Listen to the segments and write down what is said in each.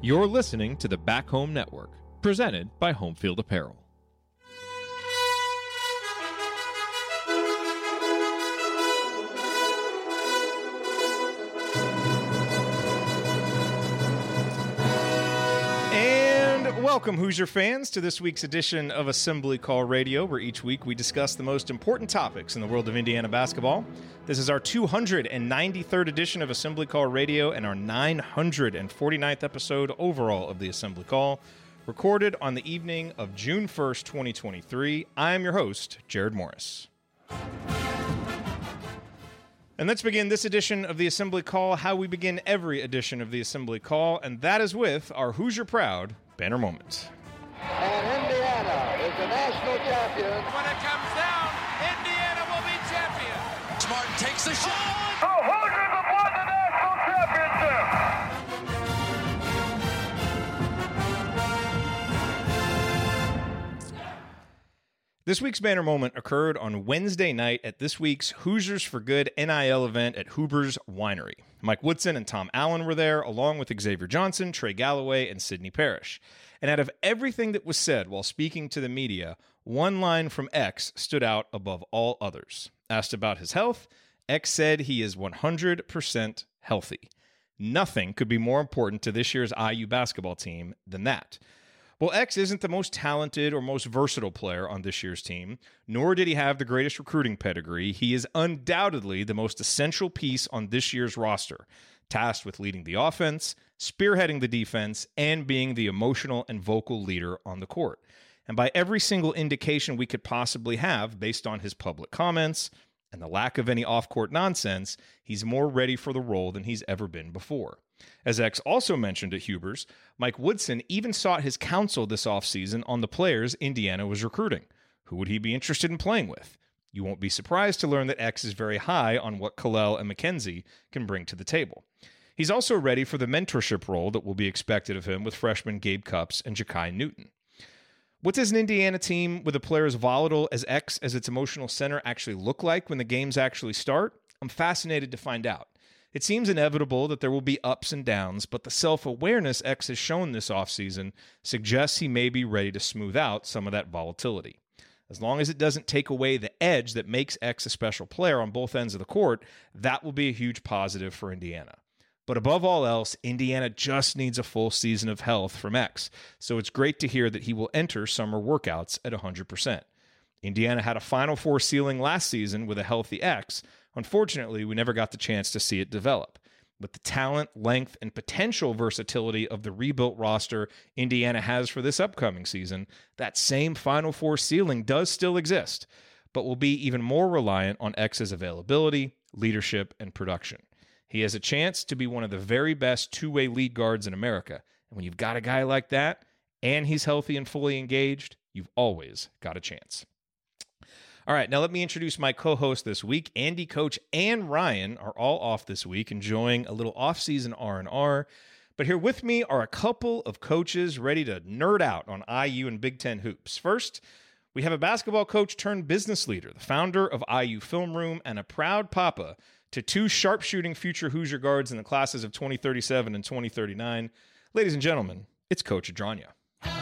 You're listening to the Back Home Network, presented by Homefield Apparel. Welcome, Hoosier fans, to this week's edition of Assembly Call Radio, where each week we discuss the most important topics in the world of Indiana basketball. This is our 293rd edition of Assembly Call Radio and our 949th episode overall of the Assembly Call, recorded on the evening of June 1st, 2023. I am your host, Jared Morris. And let's begin this edition of the Assembly Call how we begin every edition of the Assembly Call, and that is with our Hoosier Proud banner moment. And Indiana is the national champion. When it comes down, Indiana will be champion. Smart takes the shot. The This week's banner moment occurred on Wednesday night at this week's Hoosiers for Good NIL event at Huber's Winery. Mike Woodson and Tom Allen were there, along with Xavier Johnson, Trey Galloway, and Sydney Parrish. And out of everything that was said while speaking to the media, one line from X stood out above all others. Asked about his health, X said he is 100% healthy. Nothing could be more important to this year's IU basketball team than that. Well, X isn't the most talented or most versatile player on this year's team, nor did he have the greatest recruiting pedigree. He is undoubtedly the most essential piece on this year's roster, tasked with leading the offense, spearheading the defense, and being the emotional and vocal leader on the court. And by every single indication we could possibly have based on his public comments and the lack of any off court nonsense, he's more ready for the role than he's ever been before. As X also mentioned at Huber's, Mike Woodson even sought his counsel this offseason on the players Indiana was recruiting. Who would he be interested in playing with? You won't be surprised to learn that X is very high on what Kel'el and Mackenzie can bring to the table. He's also ready for the mentorship role that will be expected of him with freshmen Gabe Cupps and Jakai Newton. What does an Indiana team with a player as volatile as X as its emotional center actually look like when the games actually start? I'm fascinated to find out. It seems inevitable that there will be ups and downs, but the self awareness X has shown this offseason suggests he may be ready to smooth out some of that volatility. As long as it doesn't take away the edge that makes X a special player on both ends of the court, that will be a huge positive for Indiana. But above all else, Indiana just needs a full season of health from X, so it's great to hear that he will enter summer workouts at 100%. Indiana had a Final Four ceiling last season with a healthy X. Unfortunately, we never got the chance to see it develop. With the talent, length, and potential versatility of the rebuilt roster Indiana has for this upcoming season, that same Final Four ceiling does still exist, but will be even more reliant on X's availability, leadership, and production. He has a chance to be one of the very best two way lead guards in America. And when you've got a guy like that, and he's healthy and fully engaged, you've always got a chance. All right, now let me introduce my co-host this week. Andy, Coach, and Ryan are all off this week, enjoying a little off-season R and R. But here with me are a couple of coaches ready to nerd out on IU and Big Ten hoops. First, we have a basketball coach turned business leader, the founder of IU Film Room, and a proud papa to two sharpshooting future Hoosier guards in the classes of 2037 and 2039. Ladies and gentlemen, it's Coach Adranya. Ladies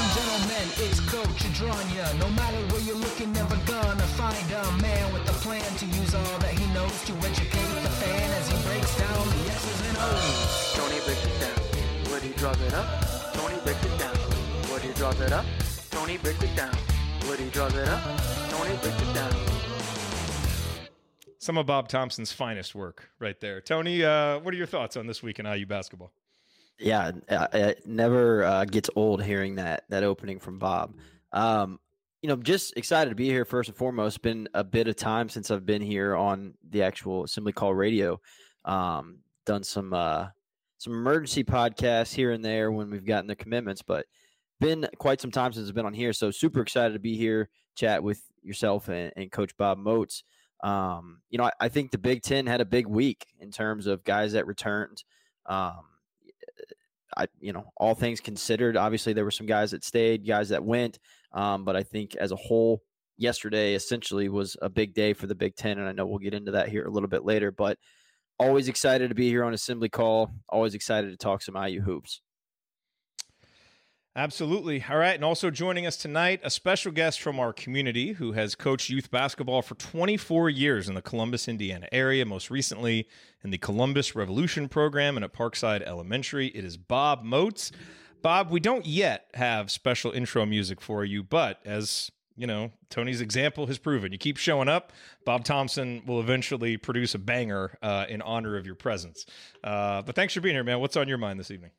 and gentlemen, it's Coach Adranya. No matter where you're looking, never gonna find a man with a plan to use all that he knows to educate the fan as he breaks down the X's and O's. Tony breaks it down. What he draws it up. Tony breaks it down. What he draws it up. Tony breaks it down. What he draws it up. Tony breaks it down. Some of Bob Thompson's finest work right there. Tony, uh, what are your thoughts on this week in IU basketball? Yeah, it never uh, gets old hearing that that opening from Bob. Um, you know, just excited to be here. First and foremost, been a bit of time since I've been here on the actual Assembly Call Radio. Um, done some uh, some emergency podcasts here and there when we've gotten the commitments, but been quite some time since I've been on here. So super excited to be here, chat with yourself and, and Coach Bob Moats. Um, you know, I, I think the Big Ten had a big week in terms of guys that returned. Um, I, you know, all things considered, obviously there were some guys that stayed, guys that went, um, but I think as a whole, yesterday essentially was a big day for the Big Ten, and I know we'll get into that here a little bit later. But always excited to be here on Assembly Call. Always excited to talk some IU hoops. Absolutely. All right. And also joining us tonight, a special guest from our community who has coached youth basketball for 24 years in the Columbus, Indiana area, most recently in the Columbus Revolution program and at Parkside Elementary. It is Bob Moats. Bob, we don't yet have special intro music for you, but as you know, Tony's example has proven. You keep showing up, Bob Thompson will eventually produce a banger uh, in honor of your presence. Uh, but thanks for being here, man. What's on your mind this evening?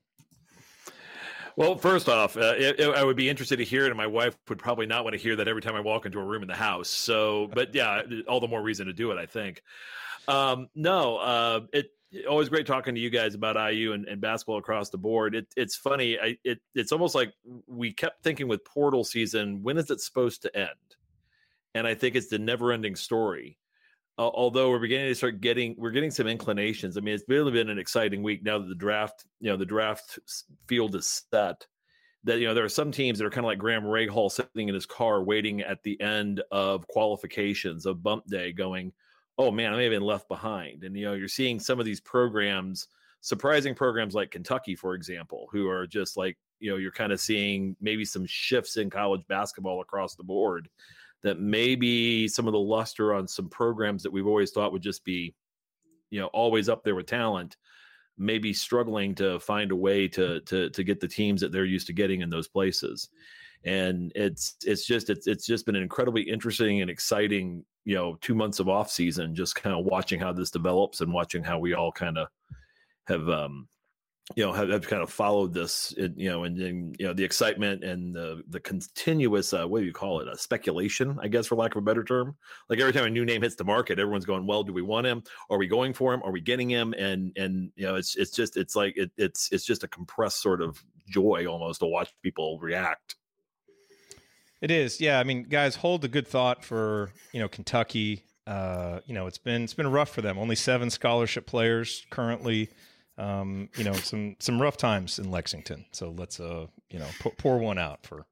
Well, first off, uh, it, it, I would be interested to hear it, and my wife would probably not want to hear that every time I walk into a room in the house. So, but yeah, all the more reason to do it, I think. Um, no, uh, it always great talking to you guys about IU and, and basketball across the board. It, it's funny. I, it, it's almost like we kept thinking with portal season, when is it supposed to end? And I think it's the never ending story. Although we're beginning to start getting, we're getting some inclinations. I mean, it's really been an exciting week now that the draft, you know, the draft field is set. That you know, there are some teams that are kind of like Graham Rahal sitting in his car waiting at the end of qualifications of bump day, going, oh man, I may have been left behind. And you know, you're seeing some of these programs, surprising programs like Kentucky, for example, who are just like, you know, you're kind of seeing maybe some shifts in college basketball across the board that maybe some of the luster on some programs that we've always thought would just be, you know, always up there with talent, maybe struggling to find a way to to to get the teams that they're used to getting in those places. And it's it's just it's it's just been an incredibly interesting and exciting you know two months of off season just kind of watching how this develops and watching how we all kind of have um you know have, have kind of followed this you know and then you know the excitement and the the continuous uh, what do you call it a speculation i guess for lack of a better term like every time a new name hits the market everyone's going well do we want him are we going for him are we getting him and and you know it's it's just it's like it, it's it's just a compressed sort of joy almost to watch people react it is, yeah. I mean, guys, hold a good thought for you know Kentucky. Uh, you know, it's been it's been rough for them. Only seven scholarship players currently. Um, you know, some some rough times in Lexington. So let's uh, you know, pour, pour one out for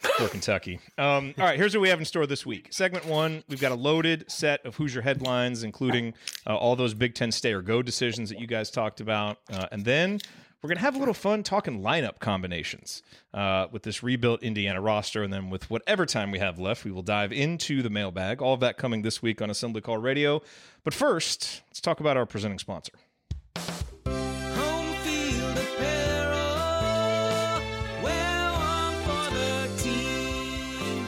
for Kentucky. Um, all right, here's what we have in store this week. Segment one, we've got a loaded set of Hoosier headlines, including uh, all those Big Ten stay or go decisions that you guys talked about, uh, and then we're going to have a little fun talking lineup combinations uh, with this rebuilt Indiana roster. And then with whatever time we have left, we will dive into the mailbag. All of that coming this week on Assembly Call Radio. But first, let's talk about our presenting sponsor.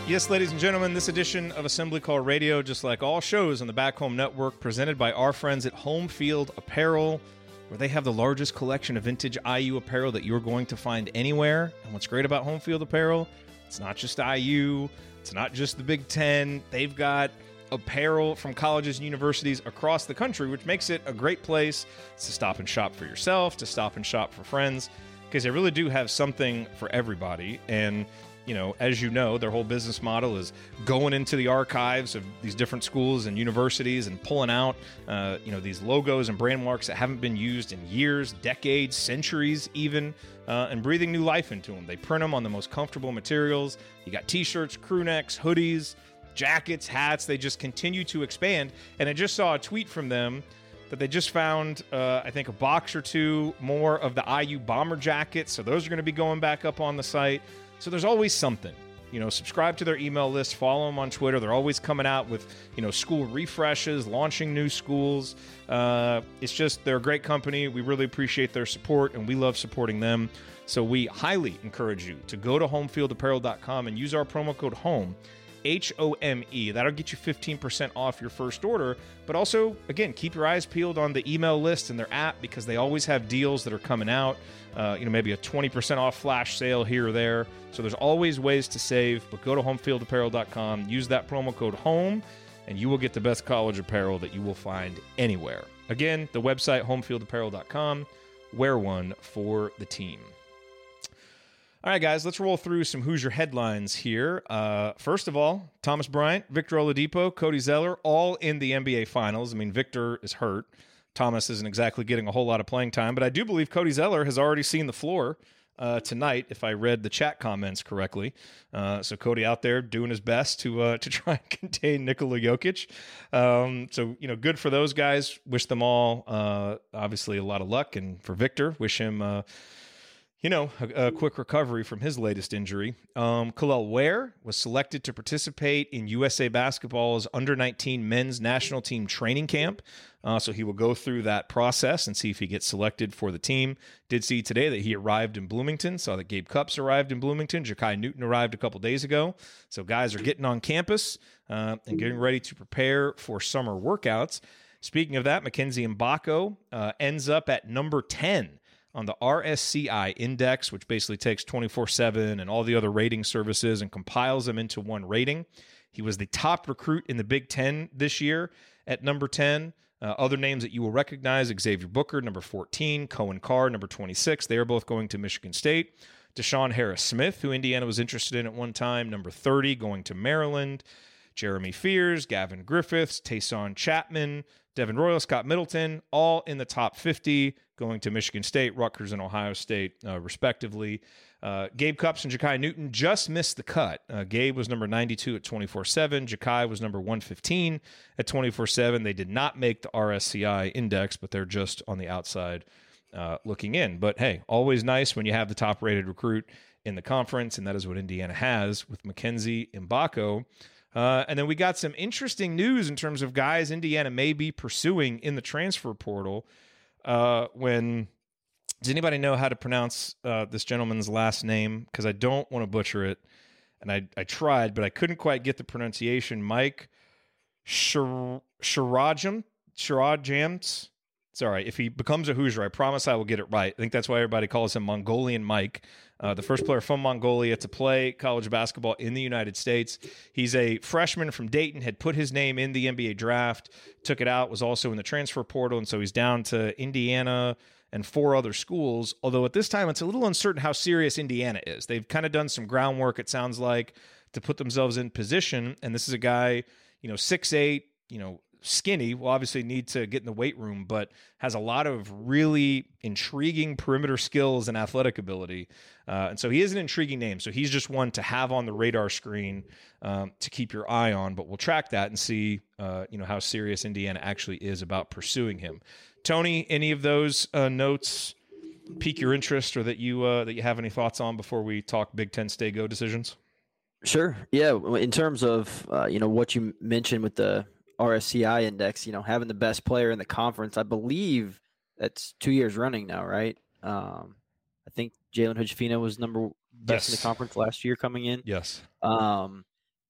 Yes, ladies and gentlemen, this edition of Assembly Call Radio, just like all shows on the Back Home Network, presented by our friends at Home Field Apparel where they have the largest collection of vintage IU apparel that you're going to find anywhere. And what's great about Home Field Apparel, it's not just IU, it's not just the Big Ten. They've got apparel from colleges and universities across the country, which makes it a great place to stop and shop for yourself, to stop and shop for friends, because they really do have something for everybody. And you know, as you know, their whole business model is going into the archives of these different schools and universities and pulling out, uh, you know, these logos and brand marks that haven't been used in years, decades, centuries, even, uh, and breathing new life into them. They print them on the most comfortable materials. You got T-shirts, crew necks, hoodies, jackets, hats. They just continue to expand. And I just saw a tweet from them that they just found, uh, I think, a box or two more of the IU bomber jackets. So those are going to be going back up on the site. So there's always something. You know, subscribe to their email list, follow them on Twitter. They're always coming out with, you know, school refreshes, launching new schools. Uh, it's just, they're a great company. We really appreciate their support and we love supporting them. So we highly encourage you to go to homefieldapparel.com and use our promo code HOME, H O M E. That'll get you 15% off your first order. But also, again, keep your eyes peeled on the email list and their app because they always have deals that are coming out. Uh, you know, maybe a 20% off flash sale here or there. So there's always ways to save. But go to homefieldapparel.com, use that promo code HOME, and you will get the best college apparel that you will find anywhere. Again, the website homefieldapparel.com. Wear one for the team. All right, guys, let's roll through some Hoosier headlines here. Uh, first of all, Thomas Bryant, Victor Oladipo, Cody Zeller, all in the NBA Finals. I mean, Victor is hurt. Thomas isn't exactly getting a whole lot of playing time, but I do believe Cody Zeller has already seen the floor uh, tonight, if I read the chat comments correctly. Uh, so Cody out there doing his best to uh, to try and contain Nikola Jokic. Um, so you know, good for those guys. Wish them all uh, obviously a lot of luck, and for Victor, wish him uh, you know, a, a, quick recovery from his latest injury. Um, Kel'el Ware was selected to participate in USA Basketball's under 19 men's national team training camp. Uh, so he will go through that process and see if he gets selected for the team. Did see today that he arrived in Bloomington. Saw that Gabe Cupps arrived in Bloomington. Jakai Newton arrived a couple days ago. So guys are getting on campus uh, and getting ready to prepare for summer workouts. Speaking of that, Mackenzie Mgbako uh, ends up at number 10 on the RSCI index, which basically takes 24 7 and all the other rating services and compiles them into one rating. He was the top recruit in the Big Ten this year at number 10. Uh, other names that you will recognize Xavier Booker, number 14, Coen Carr, number 26. They are both going to Michigan State. DeShawn Harris Smith, who Indiana was interested in at one time, number 30, going to Maryland. Jeremy Fears, Gavin Griffiths, Taison Chatman, Devin Royal, Scott Middleton, all in the top 50, going to Michigan State, Rutgers, and Ohio State, uh, respectively. Uh, Gabe Cupps and Jakai Newton just missed the cut. Uh, Gabe was number 92 at 24 7. Jakai was number 115 at 24 7. They did not make the RSCI index, but they're just on the outside uh, looking in. But hey, always nice when you have the top rated recruit in the conference, and that is what Indiana has with Mackenzie Mgbako. Uh, and then we got some interesting news in terms of guys Indiana may be pursuing in the transfer portal. Uh, when does anybody know how to pronounce uh, this gentleman's last name? Because I don't want to butcher it, and I I tried, but I couldn't quite get the pronunciation. Mike Shirajam Shirajams. Sorry, if he becomes a Hoosier, I promise I will get it right. I think that's why everybody calls him Mongolian Mike uh, the first player from Mongolia to play college basketball in the United States. He's a freshman from Dayton, had put his name in the NBA draft, took it out, was also in the transfer portal, and so he's down to Indiana and four other schools. Although at this time, it's a little uncertain how serious Indiana is. They've kind of done some groundwork, it sounds like, to put themselves in position. And this is a guy, you know, six eight, you know, skinny will obviously need to get in the weight room, but has a lot of really intriguing perimeter skills and athletic ability. Uh, and so he is an intriguing name. So he's just one to have on the radar screen um, to keep your eye on. But we'll track that and see, uh, you know, how serious Indiana actually is about pursuing him. Tony, any of those uh, notes pique your interest, or that you uh, that you have any thoughts on before we talk Big Ten stay go decisions? Sure. Yeah. In terms of uh, you know what you mentioned with the RSCI index, you know, having the best player in the conference. I believe that's two years running now, right? Um, I think Jalen Hood was number best yes. in the conference last year coming in. Yes. Um,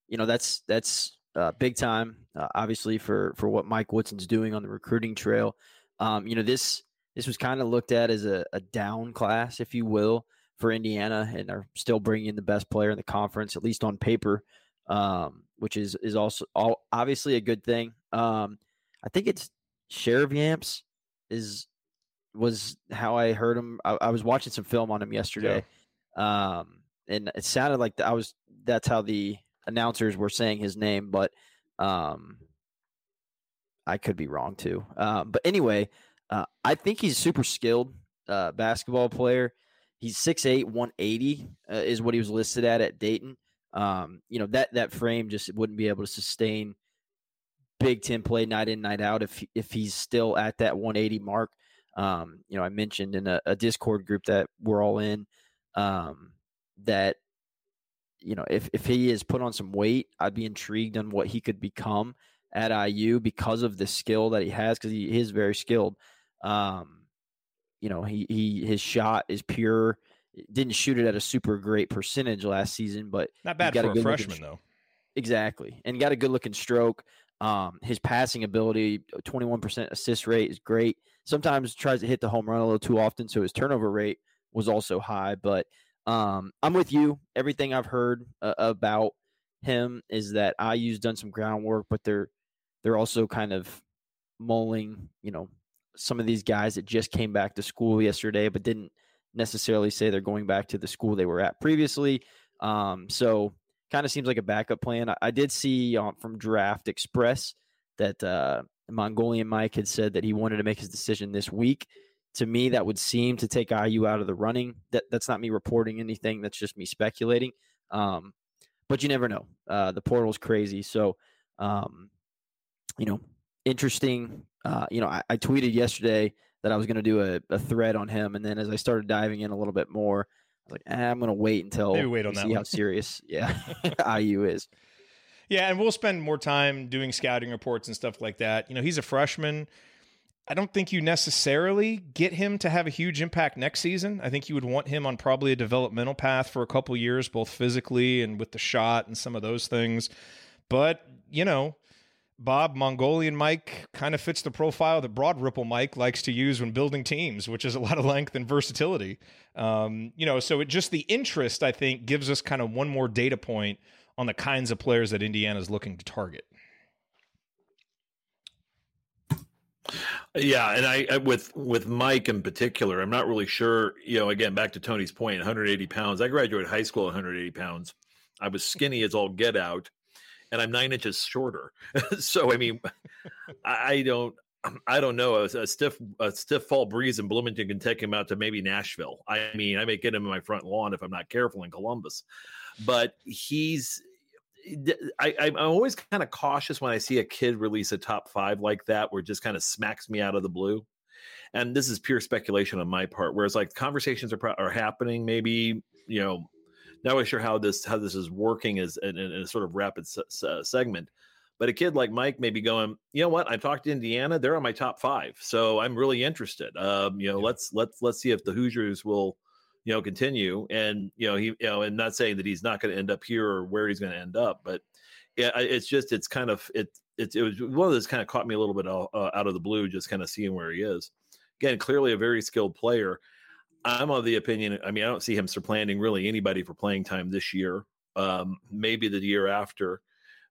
you know, that's that's uh, big time, uh, obviously for for what Mike Woodson's doing on the recruiting trail. Um, you know, this this was kind of looked at as a, a down class, if you will, for Indiana, and are still bringing in the best player in the conference, at least on paper um, which is is also all, obviously a good thing. Um, I think it's Sheriff Yamps is was how I heard him. I, I, was watching some film on him yesterday, yeah. um, and it sounded like I was. That's how the announcers were saying his name, but um, I could be wrong too. Um, but anyway, uh, I think he's a super skilled uh, basketball player. He's 6'8", 180 uh, is what he was listed at at Dayton um, you know that that frame just wouldn't be able to sustain Big Ten play night in night out if if he's still at that 180 mark. Um, you know, I mentioned in a, a, Discord group that we're all in um, that you know if if he is put on some weight, I'd be intrigued on what he could become at IU because of the skill that he has because he is very skilled. Um, you know, he he his shot is pure didn't shoot it at a super great percentage last season, but not bad for a, a freshman though. Exactly, and got a good looking stroke. Um, his passing ability, 21% assist rate is great. Sometimes tries to hit the home run a little too often, so his turnover rate was also high. But um, I'm with you. Everything I've heard uh, about him is that IU's done some groundwork, but they're they're also kind of mulling, you know, some of these guys that just came back to school yesterday but didn't necessarily say they're going back to the school they were at previously. Um, so kind of seems like a backup plan. I, I did see uh, from Draft Express that uh, Mongolian Mike had said that he wanted to make his decision this week. to me that would seem to take IU out of the running. That that's not me reporting anything. That's just me speculating. Um, but you never know. Uh, the portal's crazy, so um, you know, interesting. Uh, you know, I, I tweeted yesterday that I was going to do a, a thread on him, and then as I started diving in a little bit more, I was like, eh, I'm going to wait until Maybe wait on see one. how serious, yeah, IU is. Yeah, and we'll spend more time doing scouting reports and stuff like that. You know, he's a freshman. I don't think you necessarily get him to have a huge impact next season. I think you would want him on probably a developmental path for a couple years, both physically and with the shot and some of those things. But, you know, Bob Mongolian Mike kind of fits the profile that Broad Ripple Mike likes to use when building teams, which is a lot of length and versatility. Um, you know, so it just the interest, I think, gives us kind of one more data point on the kinds of players that Indiana is looking to target. Yeah, and I, I with with Mike in particular, I'm not really sure. You know, again, back to Tony's point, 180 pounds. I graduated high school at 180 pounds. I was skinny as all get out, and I'm nine inches shorter. so I mean, I don't. I don't know. A, a stiff, a stiff fall breeze in Bloomington can take him out to maybe Nashville. I mean, I may get him in my front lawn if I'm not careful in Columbus. But he's I, I'm always kind of cautious when I see a kid release a top five like that, where it just kind of smacks me out of the blue. And this is pure speculation on my part. Whereas like conversations are are happening, maybe you know, not really sure how this how this is working as in, in a sort of rapid se- se- segment. But a kid like Mike may be going, you know what? I talked to Indiana; they're on my top five, so I'm really interested. Um, you know, let's let's let's see if the Hoosiers will you know, continue. And you know, he, you know, and not saying that he's not going to end up here or where he's going to end up, but yeah, it's just it's kind of it. It, it was one of those kind of caught me a little bit uh, uh, out of the blue, just kind of seeing where he is. Again, clearly a very skilled player. I'm of the opinion. I mean, I don't see him supplanting really anybody for playing time this year. Um, maybe the year after,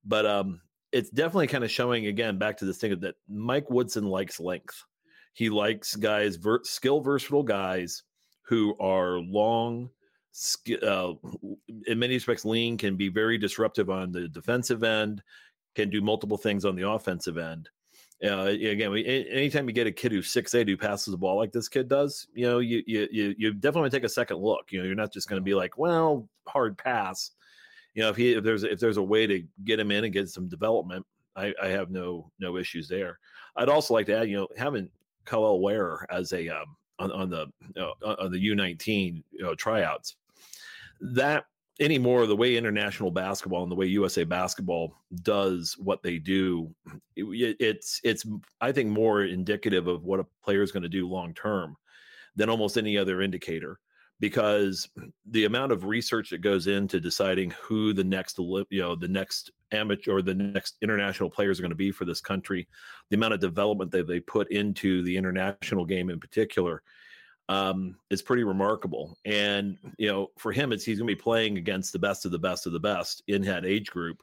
but um, it's definitely kind of showing again back to this thing that Mike Woodson likes length. He likes guys, ver- skill versatile guys who are long, uh, in many respects, lean, can be very disruptive on the defensive end, can do multiple things on the offensive end. Uh, again, we, anytime you get a kid who's six eight who passes the ball like this kid does, you know, you you you, you definitely take a second look. You know, you're not just going to be like, well, hard pass. You know, if he if there's if there's a way to get him in and get some development, I, I have no no issues there. I'd also like to add, you know, having Kel'el Ware as a um, on, on the you know, on on the U19 you know, tryouts. That anymore, the way international basketball and the way USA basketball does what they do, it, it's it's I think more indicative of what a player is going to do long term than almost any other indicator because the amount of research that goes into deciding who the next you know the next amateur or the next international players are going to be for this country the amount of development that they put into the international game in particular um, is pretty remarkable. And you know, for him, it's he's going to be playing against the best of the best of the best in that age group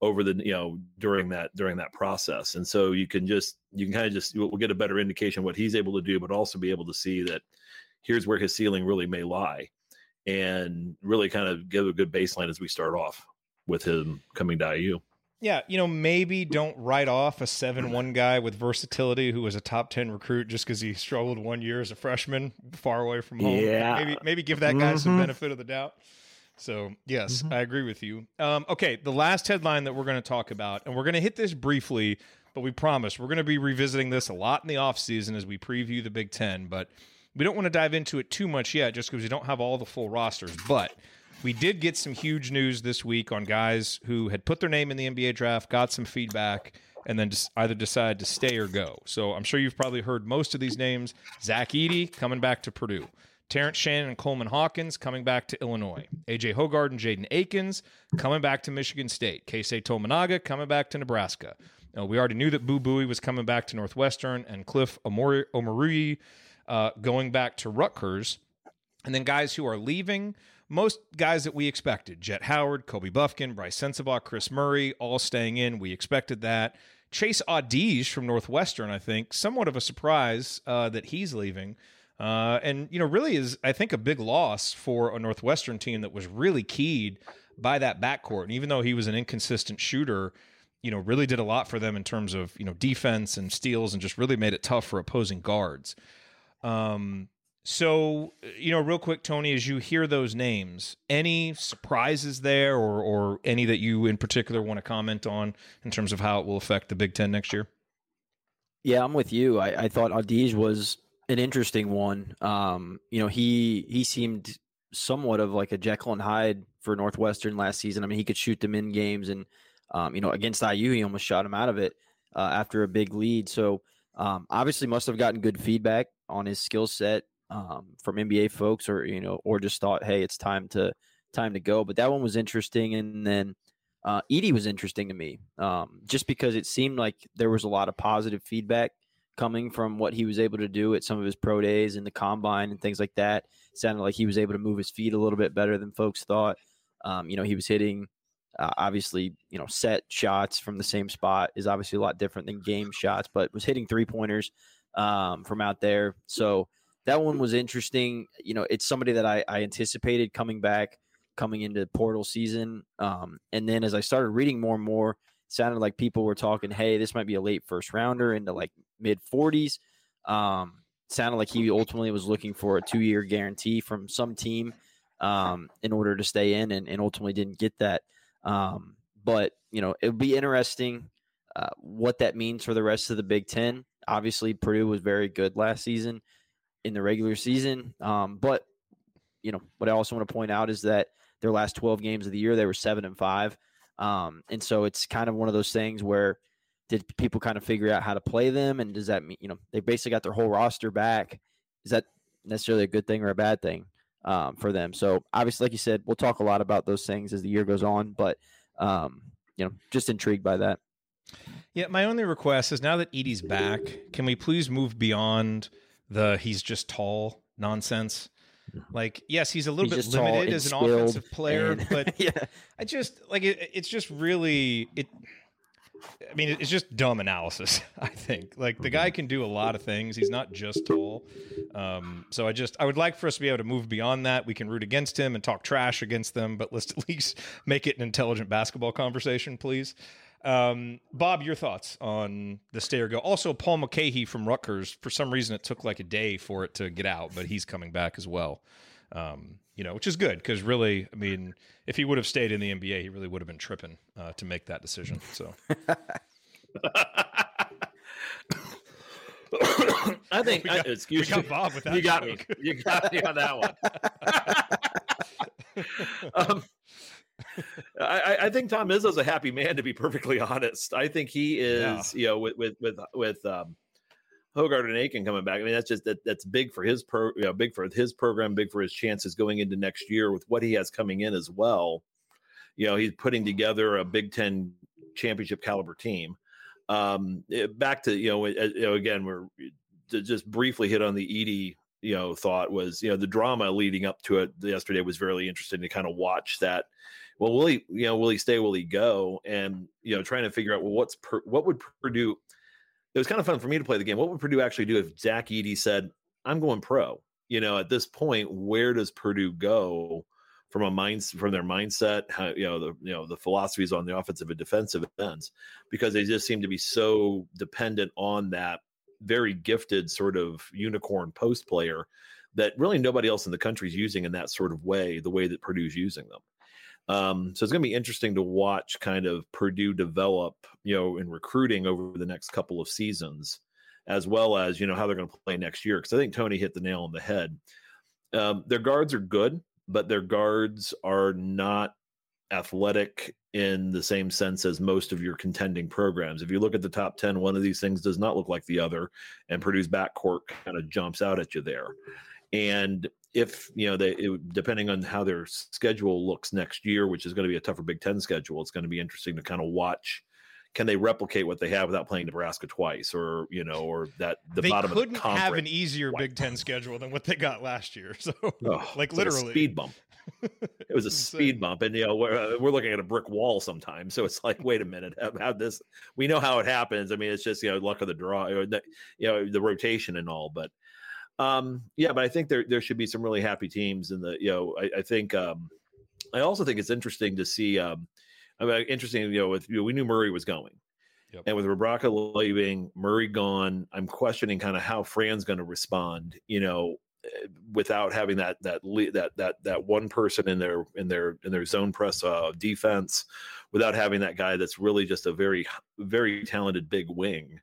over the you know during that during that process. And so you can just you can kind of just we'll get a better indication what he's able to do, but also be able to see that here's where his ceiling really may lie, and really kind of give a good baseline as we start off with him coming to IU. Yeah, you know, maybe don't write off a 7 1 guy with versatility who was a top 10 recruit just because he struggled one year as a freshman far away from home. Yeah. Maybe, maybe give that guy some Mhm. benefit of the doubt. So, yes, I agree with you. Um, okay, the last headline that we're going to talk about, and we're going to hit this briefly, but we promise we're going to be revisiting this a lot in the offseason as we preview the Big Ten. But we don't want to dive into it too much yet just because we don't have all the full rosters. But we did get some huge news this week on guys who had put their name in the NBA draft, got some feedback, and then just either decided to stay or go. So I'm sure you've probably heard most of these names. Zach Edey coming back to Purdue. Terrence Shannon and Coleman Hawkins coming back to Illinois. AJ Hoggard and Jaden Akins coming back to Michigan State. Keisei Tominaga coming back to Nebraska. Uh, we already knew that Boo Buie was coming back to Northwestern and Cliff Omori- Omoruyi uh, going back to Rutgers. And then guys who are leaving, most guys that we expected Jett Howard, Kobe Bufkin, Brice Sensabaugh, Kris Murray, all staying in. We expected that. Chase Audige from Northwestern, I think, somewhat of a surprise uh, that he's leaving. Uh, and, you know, really is, I think, a big loss for a Northwestern team that was really keyed by that backcourt. And even though he was an inconsistent shooter, you know, really did a lot for them in terms of, you know, defense and steals and just really made it tough for opposing guards. Um, so you know, real quick, Tony, as you hear those names, any surprises there, or or any that you in particular want to comment on in terms of how it will affect the Big Ten next year? Yeah, I'm with you. I, I thought Audige was an interesting one. Um, you know, he he seemed somewhat of like a Jekyll and Hyde for Northwestern last season. I mean, he could shoot them in games, and um, you know, against IU, he almost shot him out of it uh, after a big lead. So um, obviously, must have gotten good feedback on his skill set um, from NBA folks, or you know, or just thought, hey, it's time to time to go. But that one was interesting, and then uh, Edey was interesting to me, um, just because it seemed like there was a lot of positive feedback coming from what he was able to do at some of his pro days and the combine and things like that. It sounded like he was able to move his feet a little bit better than folks thought. Um, you know, he was hitting uh, obviously, you know, set shots from the same spot is obviously a lot different than game shots, but was hitting three pointers um, from out there. So that one was interesting. You know, it's somebody that I, I anticipated coming back, coming into portal season. Um, and then as I started reading more and more, sounded like people were talking, hey, this might be a late first rounder into like mid 40s. Um, sounded like he ultimately was looking for a two year guarantee from some team um, in order to stay in and, and ultimately didn't get that. Um, but you know, it would be interesting uh, what that means for the rest of the Big Ten. Obviously, Purdue was very good last season in the regular season, um, but you know what I also want to point out is that their last twelve games of the year they were seven and five, um, and so it's kind of one of those things where did people kind of figure out how to play them, and does that mean you know they basically got their whole roster back? Is that necessarily a good thing or a bad thing? um, for them. So obviously, like you said, we'll talk a lot about those things as the year goes on. But um, you know, just intrigued by that. Yeah, my only request is now that Edey's back, can we please move beyond the he's just tall nonsense? Like, yes, he's a little He's bit limited as an offensive player, and- but yeah, I just like it. It's just really it. I mean, it's just dumb analysis. I think like the guy can do a lot of things. He's not just tall. Um, so I just I would like for us to be able to move beyond that. We can root against him and talk trash against them, but let's at least make it an intelligent basketball conversation, please. Um, Bob, your thoughts on the stay or go? Also, Paul Mulcahy from Rutgers. For some reason, it took like a day for it to get out, but he's coming back as well. Um, you know, which is good because really, I mean, if he would have stayed in the NBA, he really would have been tripping uh, to make that decision. So, I think. We got- I, excuse we got me. Bob with that You got joke. me. You got me on that one. um, I, I- think Tom Izzo's a happy man. To be perfectly honest, I think he is. You know, with with with with um, Hoggard and Aiken coming back. I mean, that's just that that's big for his pro. You know, big for his program. Big for his chances going into next year with what he has coming in as well. You know, he's putting together a Big Ten championship caliber team. Um, eh, back to you know, eh, you know, again, we're to just briefly hit on the Edey, you know, thought was, you know, the drama leading up to it yesterday was very interesting to kind of watch that. Well, will he, you know, will he stay? Will he go? And you know, trying to figure out well, what's per, what would Purdue? It was kind of fun for me to play the game. What would Purdue actually do if Zach Edey said, "I'm going pro"? You know, at this point, where does Purdue go from a mind from their mindset? How you know the you know the philosophies on the offensive and defensive ends because they just seem to be so dependent on that very gifted sort of unicorn post player that really nobody else in the country is using in that sort of way, the way that Purdue's using them. Um, so it's going to be interesting to watch kind of Purdue develop, you know, in recruiting over the next couple of seasons, as well as, you know, how they're going to play next year. Because I think Tony hit the nail on the head. Um, their guards are good, but their guards are not athletic in the same sense as most of your contending programs. If you look at the top 10, one of these things does not look like the other, and Purdue's backcourt kind of jumps out at you there. And if, you know, they, it, depending on how their schedule looks next year, which is going to be a tougher Big Ten schedule, it's going to be interesting to kind of watch. Can they replicate what they have without playing Nebraska twice, or you know, or that the they bottom couldn't of the have an easier Why- Big Ten schedule than what they got last year. So, Oh, like it's a literally, speed bump. It was a speed bump, and you know we're uh, we're looking at a brick wall sometimes. So it's like, wait a minute, how this? We know how it happens. I mean, it's just you know luck of the draw, you know the rotation and all. But um, yeah, but I think there there should be some really happy teams in the you know I, I think um, I also think it's interesting to see um, I mean, interesting you know with you know, we knew Murray was going. Yep. And with Rebraca leaving, Murray gone, I'm questioning kind of how Fran's going to respond. You know, eh, without having that that that that that one person in their in their in their zone press uh, defense, without having that guy that's really just a very very talented big wing.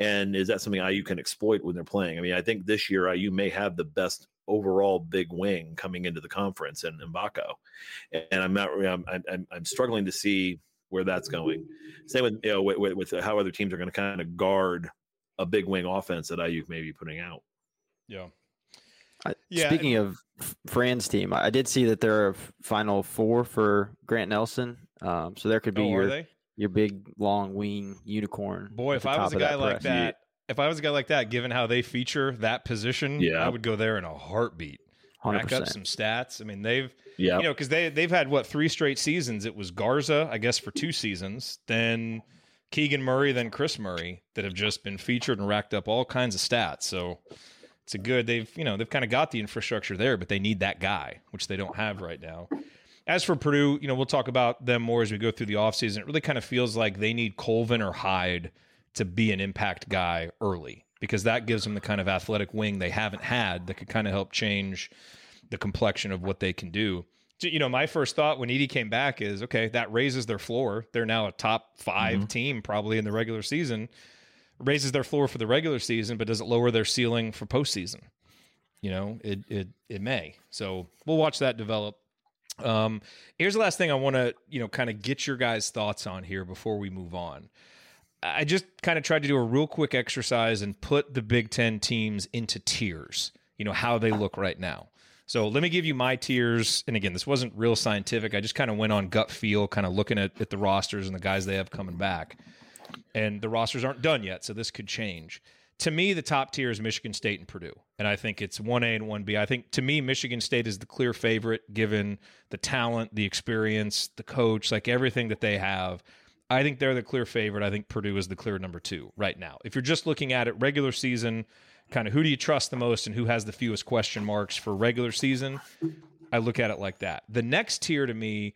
And is that something IU can exploit when they're playing? I mean, I think this year IU may have the best overall big wing coming into the conference in Mgbako. And I'm not, I'm, I'm, I'm struggling to see where that's going. Same with, you know, with, with, with how other teams are going to kind of guard a big wing offense that IU may be putting out. Yeah. I, Yeah, Speaking of Fran's team, I did see that they're a f- final four for Grant Nelson. Um, so there could be Oh, are your they? Your big long wing unicorn. Boy, if I was a of guy like press. that, if I was a guy like that, given how they feature that position, Yeah. I would go there in a heartbeat. Rack up some stats. I mean, they've Yeah. you know because they they've had what three straight seasons. It was Garza, I guess, for two seasons. Then Keegan Murray, then Kris Murray, that have just been featured and racked up all kinds of stats. So it's a good. They've you know they've kind of got the infrastructure there, but they need that guy, which they don't have right now. As for Purdue, you know, we'll talk about them more as we go through the offseason. It really kind of feels like they need Colvin or Heide to be an impact guy early because that gives them the kind of athletic wing they haven't had that could kind of help change the complexion of what they can do. So, You know, my first thought when Edey came back is okay, that raises their floor. They're now a top 5 mm-hmm. team probably in the regular season. Raises their floor for the regular season, but does it lower their ceiling for postseason? You know, it it it may. So we'll watch that develop. Um, here's the last thing I want to, you know, kind of get your guys' thoughts on here before we move on. I just kind of tried to do a real quick exercise and put the Big Ten teams into tiers, you know, how they look right now. So let me give you my tiers. And again, this wasn't real scientific. I just kind of went on gut feel, kind of looking at, at the rosters and the guys they have coming back. And the rosters aren't done yet, so this could change. To me, the top tier is Michigan State and Purdue. And I think it's 1A and 1B. I think to me, Michigan State is the clear favorite given the talent, the experience, the coach, like everything that they have. I think they're the clear favorite. I think Purdue is the clear number two right now. If you're just looking at it regular season, kind of who do you trust the most and who has the fewest question marks for regular season, I look at it like that. The next tier to me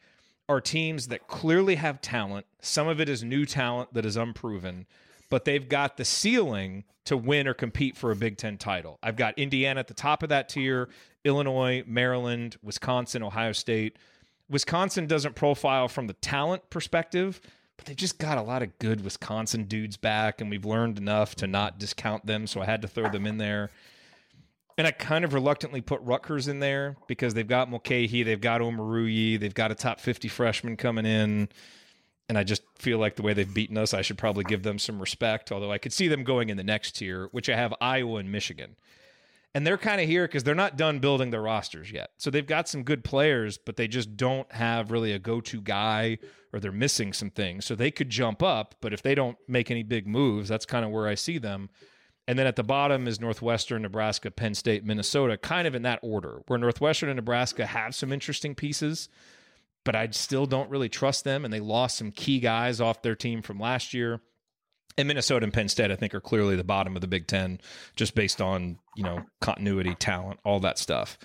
are teams that clearly have talent. Some of it is new talent that is unproven, but they've got the ceiling to win or compete for a Big Ten title. I've got Indiana at the top of that tier, Illinois, Maryland, Wisconsin, Ohio State. Wisconsin doesn't profile from the talent perspective, but they've just got a lot of good Wisconsin dudes back, and we've learned enough to not discount them. So I had to throw them in there. And I kind of reluctantly put Rutgers in there because they've got Mulcahy, they've got Omoruyi, they've got a top 50 freshman coming in. And I just feel like the way they've beaten us, I should probably give them some respect. Although I could see them going in the next tier, which I have Iowa and Michigan. And they're kind of here because they're not done building their rosters yet. So they've got some good players, but they just don't have really a go to guy or they're missing some things. So they could jump up, but if they don't make any big moves, that's kind of where I see them. And then at the bottom is Northwestern, Nebraska, Penn State, Minnesota, kind of in that order, where Northwestern and Nebraska have some interesting pieces, but I still don't really trust them. And they lost some key guys off their team from last year. And Minnesota and Penn State, I think, are clearly the bottom of the Big Ten, just based on you know continuity, talent, all that stuff.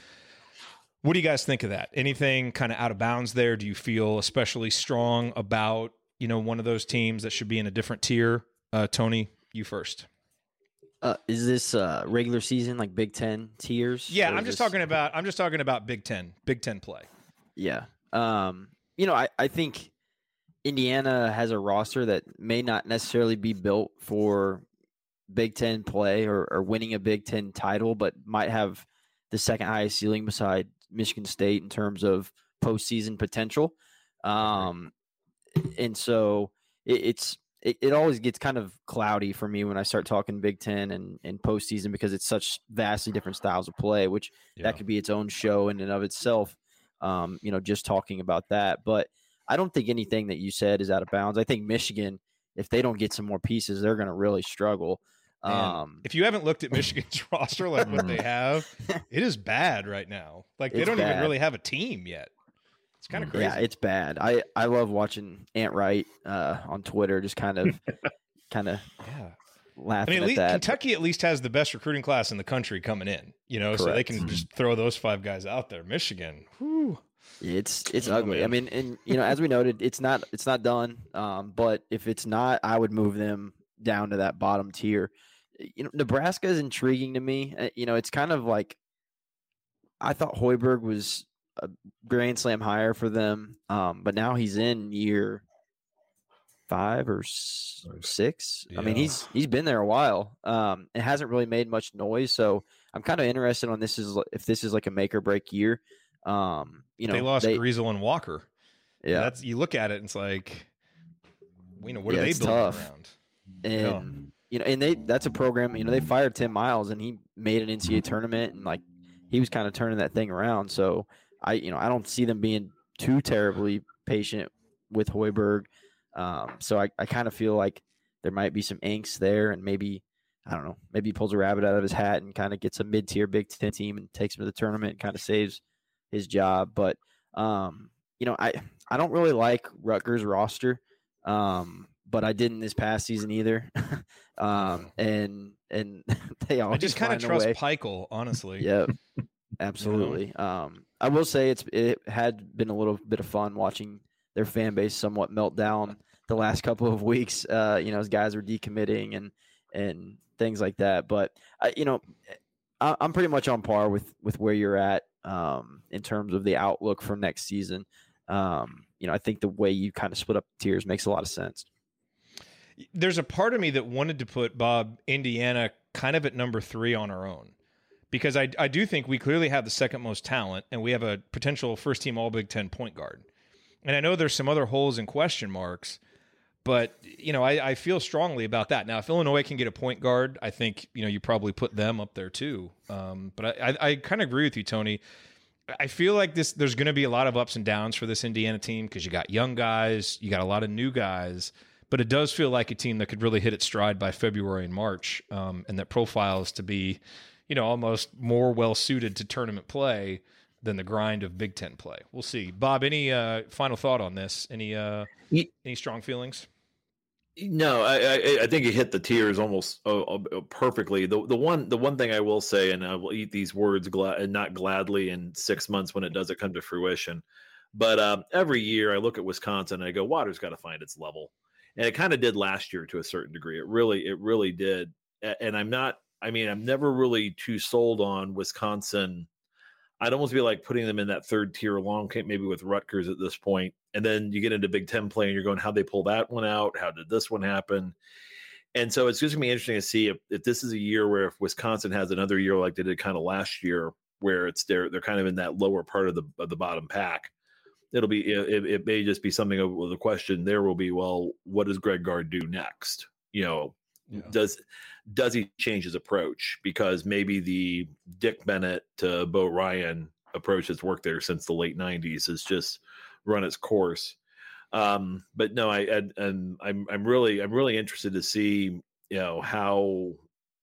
What do you guys think of that? Anything kind of out of bounds there? Do you feel especially strong about you know one of those teams that should be in a different tier? Uh, Tony, you first. Uh, is this uh, regular season like Big Ten tiers? Yeah, I'm just this- talking about I'm just talking about Big Ten, Big Ten play. Yeah. Um, you know, I, I think Indiana has a roster that may not necessarily be built for Big Ten play or, or winning a Big Ten title, but might have the second highest ceiling beside Michigan State in terms of postseason potential. Um, and so it, it's it, it always gets kind of cloudy for me when I start talking Big Ten and, and postseason because it's such vastly different styles of play, which Yeah. that could be its own show in and of itself. Um, you know, just talking about that. But I don't think anything that you said is out of bounds. I think Michigan, if they don't get some more pieces, they're going to really struggle. Um, if you haven't looked at Michigan's roster, like what they have, it is bad right now. Like they don't even really have a team yet. It's kind of crazy. yeah, it's bad. I I love watching Ant Wright uh, on Twitter, just kind of kind of yeah. I mean, at least. Kentucky at least has the best recruiting class in the country coming in. You know, so they can just throw those five guys out there. Michigan, whew, It's it's Oh, ugly. I mean, and you know, as we noted, it's not it's not done. Um, but if it's not, I would move them down to that bottom tier. You know, Nebraska is intriguing to me. Uh, You know, it's kind of like I thought Hoiberg was a grand slam hire for them, um, but now he's in year five or six. I mean, he's he's been there a while. Um, and hasn't really made much noise. So I'm kind of interested on this is if this is like a make or break year. Um, you know, they lost Griesel and Walker. yeah, That's you look at it and it's like, you know, what Yeah, are they building tough. around? and yeah. you know, and they that's a program. You know, they fired Tim Miles and he made an NCAA tournament and like he was kind of turning that thing around. So I, you know, I don't see them being too terribly patient with Hoiberg. Um, so I, I kind of feel like there might be some angst there, and maybe I don't know, maybe he pulls a rabbit out of his hat and kind of gets a mid tier Big Ten team and takes him to the tournament and kind of saves his job. But um, you know, I I don't really like Rutgers roster. Um, but I didn't this past season either. um, and and they always I just kind of trust way. Pikiell, honestly. Yeah, absolutely. Um, I will say it's it had been a little bit of fun watching their fan base somewhat melt down the last couple of weeks. Uh, you know, as guys were decommitting and and things like that. But I, you know, I, I'm pretty much on par with with where you're at um, in terms of the outlook for next season. Um, you know, I think the way you kind of split up tiers makes a lot of sense. There's a part of me that wanted to put Bob Indiana kind of at number three on our own. Because I, I do think we clearly have the second most talent and we have a potential first team all Big Ten point guard. And I know there's some other holes and question marks, but you know, I, I feel strongly about that. Now, if Illinois can get a point guard, I think, you know, you probably put them up there too. Um, but I, I, I kind of agree with you, Tony. I feel like this there's going to be a lot of ups and downs for this Indiana team because you got young guys, you got a lot of new guys, but it does feel like a team that could really hit its stride by February and March, um, and that profiles to be, you know, almost more well suited to tournament play than the grind of Big Ten play. We'll see. Bob, any uh, final thought on this? Any uh, any strong feelings? No, I, I I think you hit the tiers almost uh, uh, perfectly. The the one the one thing I will say, and I will eat these words and not gladly in six months when it doesn't come to fruition. But um, every year I look at Wisconsin and I go, water's got to find its level, and it kind of did last year to a certain degree. It really it really did. And I'm not. I mean, I'm never really too sold on Wisconsin. I'd almost be like putting them in that third tier along, maybe with Rutgers at this point. And then you get into Big Ten play and you're going, how they pull that one out? How did this one happen? And so it's just gonna be interesting to see if, if this is a year where if Wisconsin has another year like they did kind of last year, where it's they're they're kind of in that lower part of the of the bottom pack. It'll be it, it may just be something of well, the question there will be, well, what does Greg Gard do next? You know, Yeah. does does he change his approach because maybe the Dick Bennett to Bo Ryan approach that's worked there since the late '90s is just run its course. Um, but no, I and, I'm I'm really I'm really interested to see you know how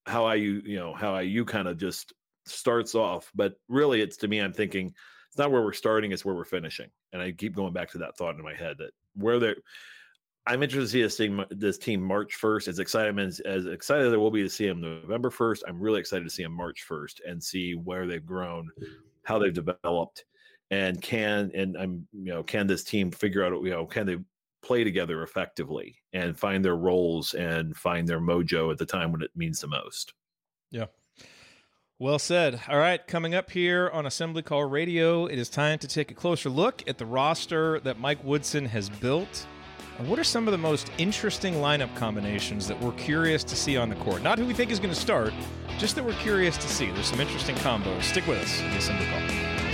how I you know how I you kind of just starts off, but really it's to me I'm thinking it's not where we're starting, it's where we're finishing, and I keep going back to that thought in my head that where they're I'm interested to see this team, this team March 1st. As excited as, as excited as I will be to see them November 1st, I'm really excited to see them March 1st and see where they've grown, how they've developed, and can and I'm you know can this team figure out you know can they play together effectively and find their roles and find their mojo at the time when it means the most. Yeah. Well said. All right, coming up here on Assembly Call Radio, it is time to take a closer look at the roster that Mike Woodson has built. And what are some of the most interesting lineup combinations that we're curious to see on the court? Not who we think is going to start, just that we're curious to see. There's some interesting combos. Stick with us in the Assembly Call.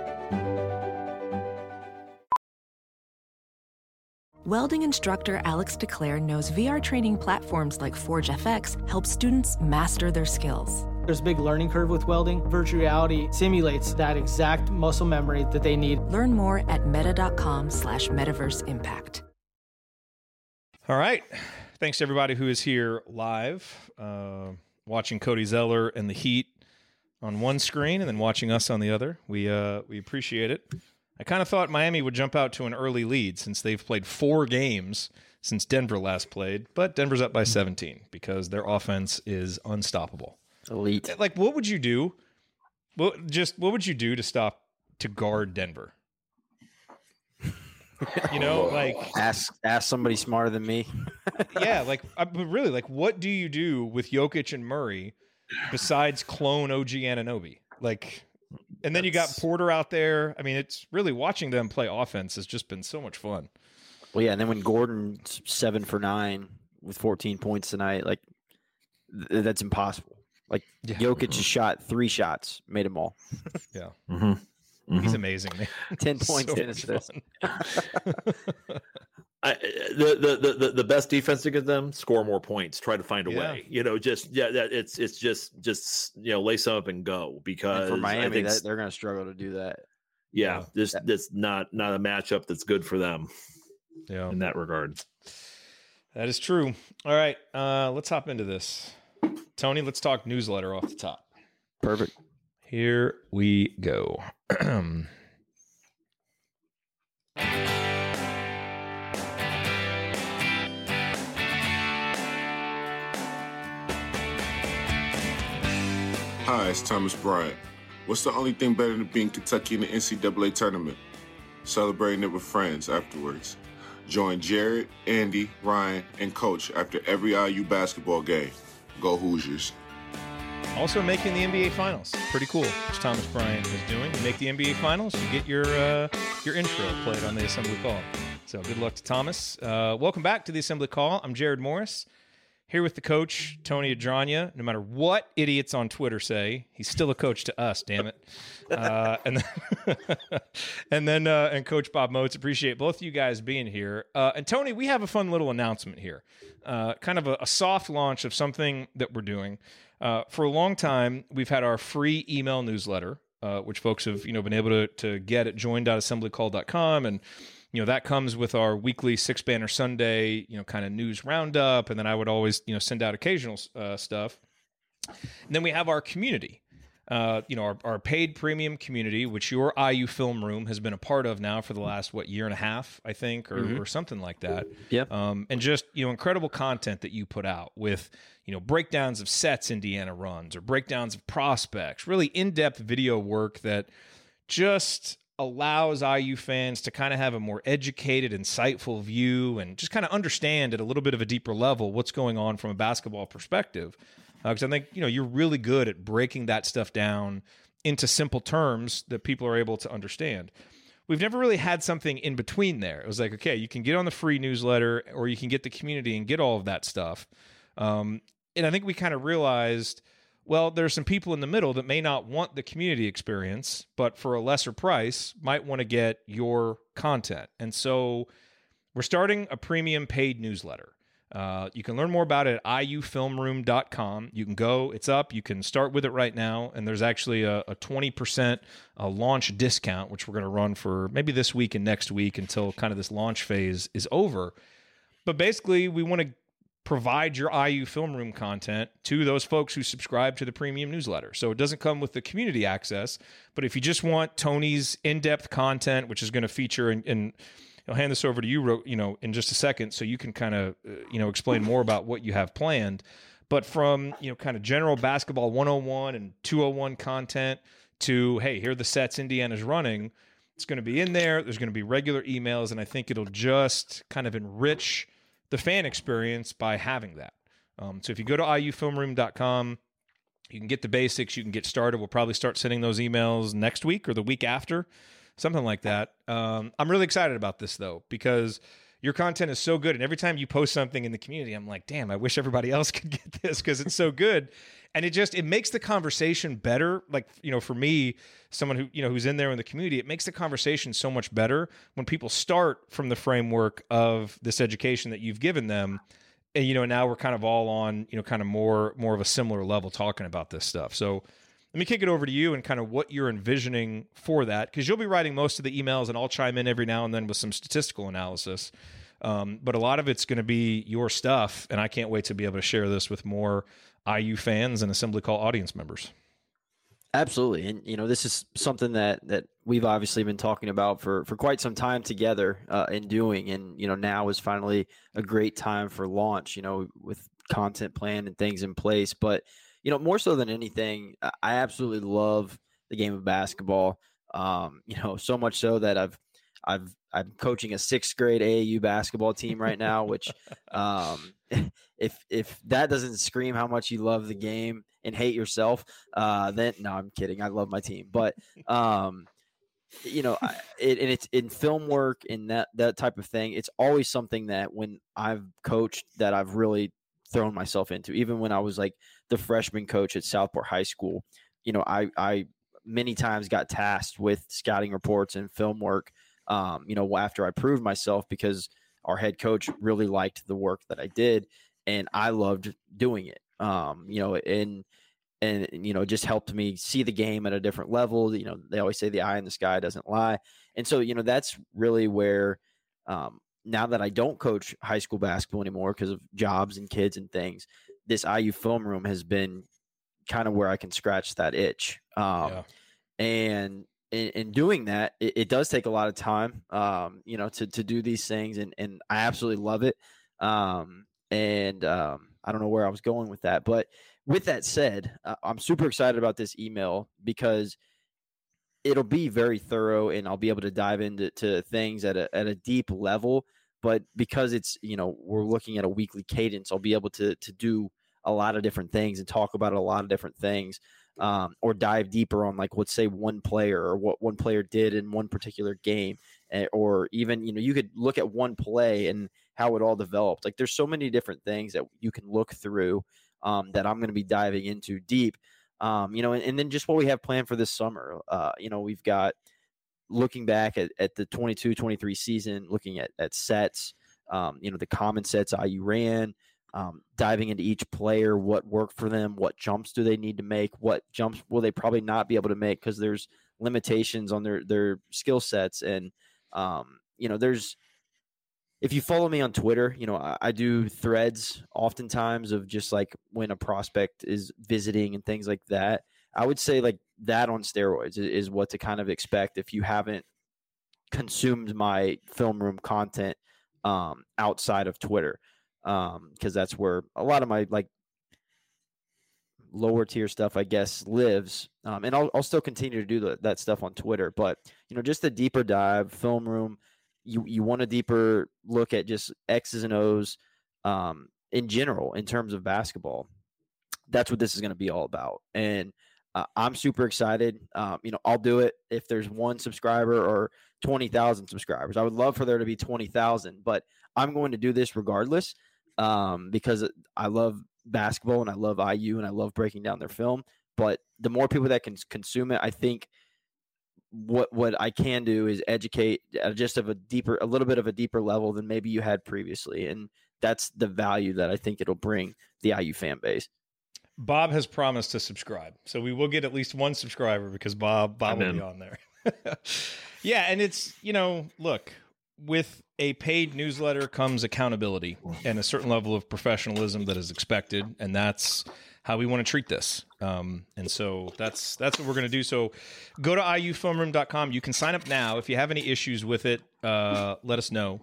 Welding instructor Alex DeClaire knows VR training platforms like Forge FX help students master their skills. There's a big learning curve with welding. Virtual reality simulates that exact muscle memory that they need. Learn more at meta.com slash metaverse impact. All right. Thanks to everybody who is here live, uh, watching Cody Zeller and the Heat on one screen and then watching us on the other. We uh, we appreciate it. I kind of thought Miami would jump out to an early lead since they've played four games since Denver last played, but Denver's up by hmm. 17 because their offense is unstoppable. Elite. Like, what would you do? What just what would you do to stop to guard Denver? You know, like Ask ask somebody smarter than me. yeah, like I, but really, like what do you do with Jokic and Murray besides clone OG Anunoby? Like, and then you got Porter out there. I mean, it's really watching them play offense has just been so much fun. Well, yeah, and then when Gordon's seven for nine with 14 points tonight, like th- that's impossible. Like Yeah. Jokic just shot three shots, made them all. Yeah, Mm-hmm. he's amazing. Man. 10 points, So 10 much assists. fun. I, the, the the the the best defense against them score more points try to find a Yeah. way you know just yeah that it's it's just just you know lace them up and go And because for I Miami, think, that, they're going to struggle to do that. yeah this That- that's not not a matchup that's good for them yeah, in that regard that is true. All right, uh, let's hop into this. Tony, let's talk newsletter off the top. Perfect. Here we go. Hi, it's Thomas Bryant. What's the only thing better than being Kentucky in the NCAA tournament? Celebrating it with friends afterwards. Join Jared, Andy, Ryan, and Coach after every IU basketball game. Go Hoosiers. Also making the NBA Finals. Pretty cool, which Thomas Bryant is doing. You make the NBA Finals, you get your uh, your intro played on the Assembly Call. So good luck to Thomas. Uh, welcome back to the Assembly Call. I'm Jared Morris, here with the coach, Tony Adranya. No matter what idiots on Twitter say, he's still a coach to us, damn it. Uh, and then, and then uh, and Coach Bob Moats, Appreciate both of you guys being here. Uh, and Tony, we have a fun little announcement here. Uh, kind of a, a soft launch of something that we're doing. Uh, for a long time, we've had our free email newsletter, uh, which folks have you know been able to to get at join.assemblycall.com, and you know that comes with our weekly six banner Sunday, you know, kind of news roundup, and then I would always you know send out occasional uh, stuff. And then we have our community. Uh, you know, our, our paid premium community, which your IU Film Room has been a part of now for the last what year and a half, I think, or, or something like that. Yep. Um, and just you know, incredible content that you put out with you know breakdowns of sets Indiana runs or breakdowns of prospects, really in depth video work that just allows IU fans to kind of have a more educated, insightful view and just kind of understand at a little bit of a deeper level what's going on from a basketball perspective. Because I think you know you're really good at breaking that stuff down into simple terms that people are able to understand. We've never really had something in between there. It was like, okay, you can get on the free newsletter or you can get the community and get all of that stuff. Um, and I think we kind of realized, well, there's some people in the middle that may not want the community experience, but for a lesser price might want to get your content. And so we're starting a premium paid newsletter. Uh, you can learn more about it at iufilmroom.com. You can go, it's up. You can start with it right now. And there's actually a, a 20% uh, launch discount, which we're going to run for maybe this week and next week until kind of this launch phase is over. But basically, we want to provide your IU film room content to those folks who subscribe to the premium newsletter. So it doesn't come with the community access, but if you just want Tony's in-depth content, which is going to feature and, and I'll hand this over to you, you know, in just a second, so you can kind of, uh, you know, explain more about what you have planned. But from you know, kind of general basketball 101 and 201 content to hey, here are the sets Indiana's running. It's going to be in there. There's going to be regular emails, and I think it'll just kind of enrich the fan experience by having that. Um, so if you go to iufilmroom.com, you can get the basics. You can get started. We'll probably start sending those emails next week or the week after, something like that. Um, I'm really excited about this though because your content is so good, and every time you post something in the community, I'm like, damn, I wish everybody else could get this because it's so good. And it just it makes the conversation better. Like you know, for me, someone who you know who's in there in the community, it makes the conversation so much better when people start from the framework of this education that you've given them and you know now we're kind of all on you know kind of more more of a similar level talking about this stuff. So let me kick it over to you and kind of what you're envisioning for that because you'll be writing most of the emails and I'll chime in every now and then with some statistical analysis. Um, but a lot of it's going to be your stuff, and I can't wait to be able to share this with more IU fans and Assembly Call audience members. Absolutely, and you know this is something that that we've obviously been talking about for for quite some time together uh, and doing, and you know now is finally a great time for launch. You know, with content plan and things in place, but you know more so than anything, I absolutely love the game of basketball. Um, you know, so much so that I've I've I'm coaching a sixth grade AAU basketball team right now, which um, if if that doesn't scream how much you love the game and hate yourself, uh, then no, I'm kidding. I love my team, but um, you know, I, it, and it's in film work and that that type of thing. It's always something that when I've coached that I've really thrown myself into. Even when I was like the freshman coach at Southport High School, you know, I I many times got tasked with scouting reports and film work. Um, you know, after I proved myself because our head coach really liked the work that I did and I loved doing it. Um, you know, and and you know, just helped me see the game at a different level. You know, they always say the eye in the sky doesn't lie, and so you know that's really where. Um, now that I don't coach high school basketball anymore because of jobs and kids and things, this IU film room has been kind of where I can scratch that itch. Um, yeah. And in, in, doing that, it, it, does take a lot of time, um, you know, to, to do these things. And, and I absolutely love it. Um, and um, I don't know where I was going with that. But with that said, uh, I'm super excited about this email because it'll be very thorough and I'll be able to dive into to things at a, at a deep level. But because it's, you know, we're looking at a weekly cadence, I'll be able to, to do a lot of different things and talk about a lot of different things um, or dive deeper on like let's say one player or what one player did in one particular game eh, or even you know you could look at one play and how it all developed. Like there's so many different things that you can look through um, that I'm going to be diving into deep. Um, you know, and, and, then just what we have planned for this summer. Uh, you know, we've got looking back at, at the 22 23 season, looking at, at sets, um, you know, the common sets IU ran, um, diving into each player, what worked for them, what jumps do they need to make, what jumps will they probably not be able to make because there's limitations on their their skill sets and um, you know there's if you follow me on Twitter, you know, I, I, do threads oftentimes of just like when a prospect is visiting and things like that. I would say like that on steroids is, is what to kind of expect if you haven't consumed my film room content um, outside of Twitter, because um, that's where a lot of my like lower tier stuff, I guess, lives. Um, and I'll, I'll still continue to do the, that stuff on Twitter, but you know, just a deeper dive film room you you want a deeper look at just X's and O's um, in general in terms of basketball. That's what this is going to be all about, and uh, I'm super excited. Um, you know, I'll do it if there's one subscriber or twenty thousand subscribers. I would love for there to be twenty thousand, but I'm going to do this regardless um, because I love basketball and I love IU and I love breaking down their film. But the more people that can consume it, I think what what I can do is educate just of a deeper, a little bit of a deeper level than maybe you had previously, and that's the value that I think it'll bring the IU fan base. Bob has promised to subscribe, so we will get at least one subscriber because Bob Bob will be on there. yeah, and it's you know, look, with a paid newsletter comes accountability and a certain level of professionalism that is expected, and that's how we want to treat this. Um, and so that's that's what we're going to do. So go to iufilmroom.com. You can sign up now. If you have any issues with it, uh, let us know.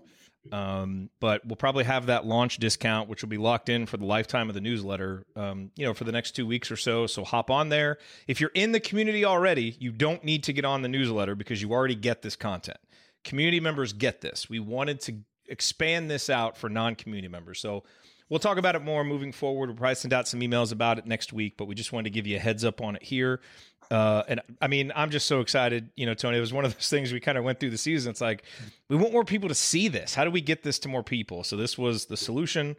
Um, but we'll probably have that launch discount, which will be locked in for the lifetime of the newsletter, um, you know, for the next two weeks or so. So hop on there. If you're in the community already, you don't need to get on the newsletter because you already get this content. Community members get this. We wanted to expand this out for non community members. So We'll talk about it more moving forward. We'll probably send out some emails about it next week, but we just wanted to give you a heads up on it here. Uh, and I mean, I'm just so excited. You know, Tony, it was one of those things we kind of went through the season. It's like, we want more people to see this. How do we get this to more people? So this was the solution.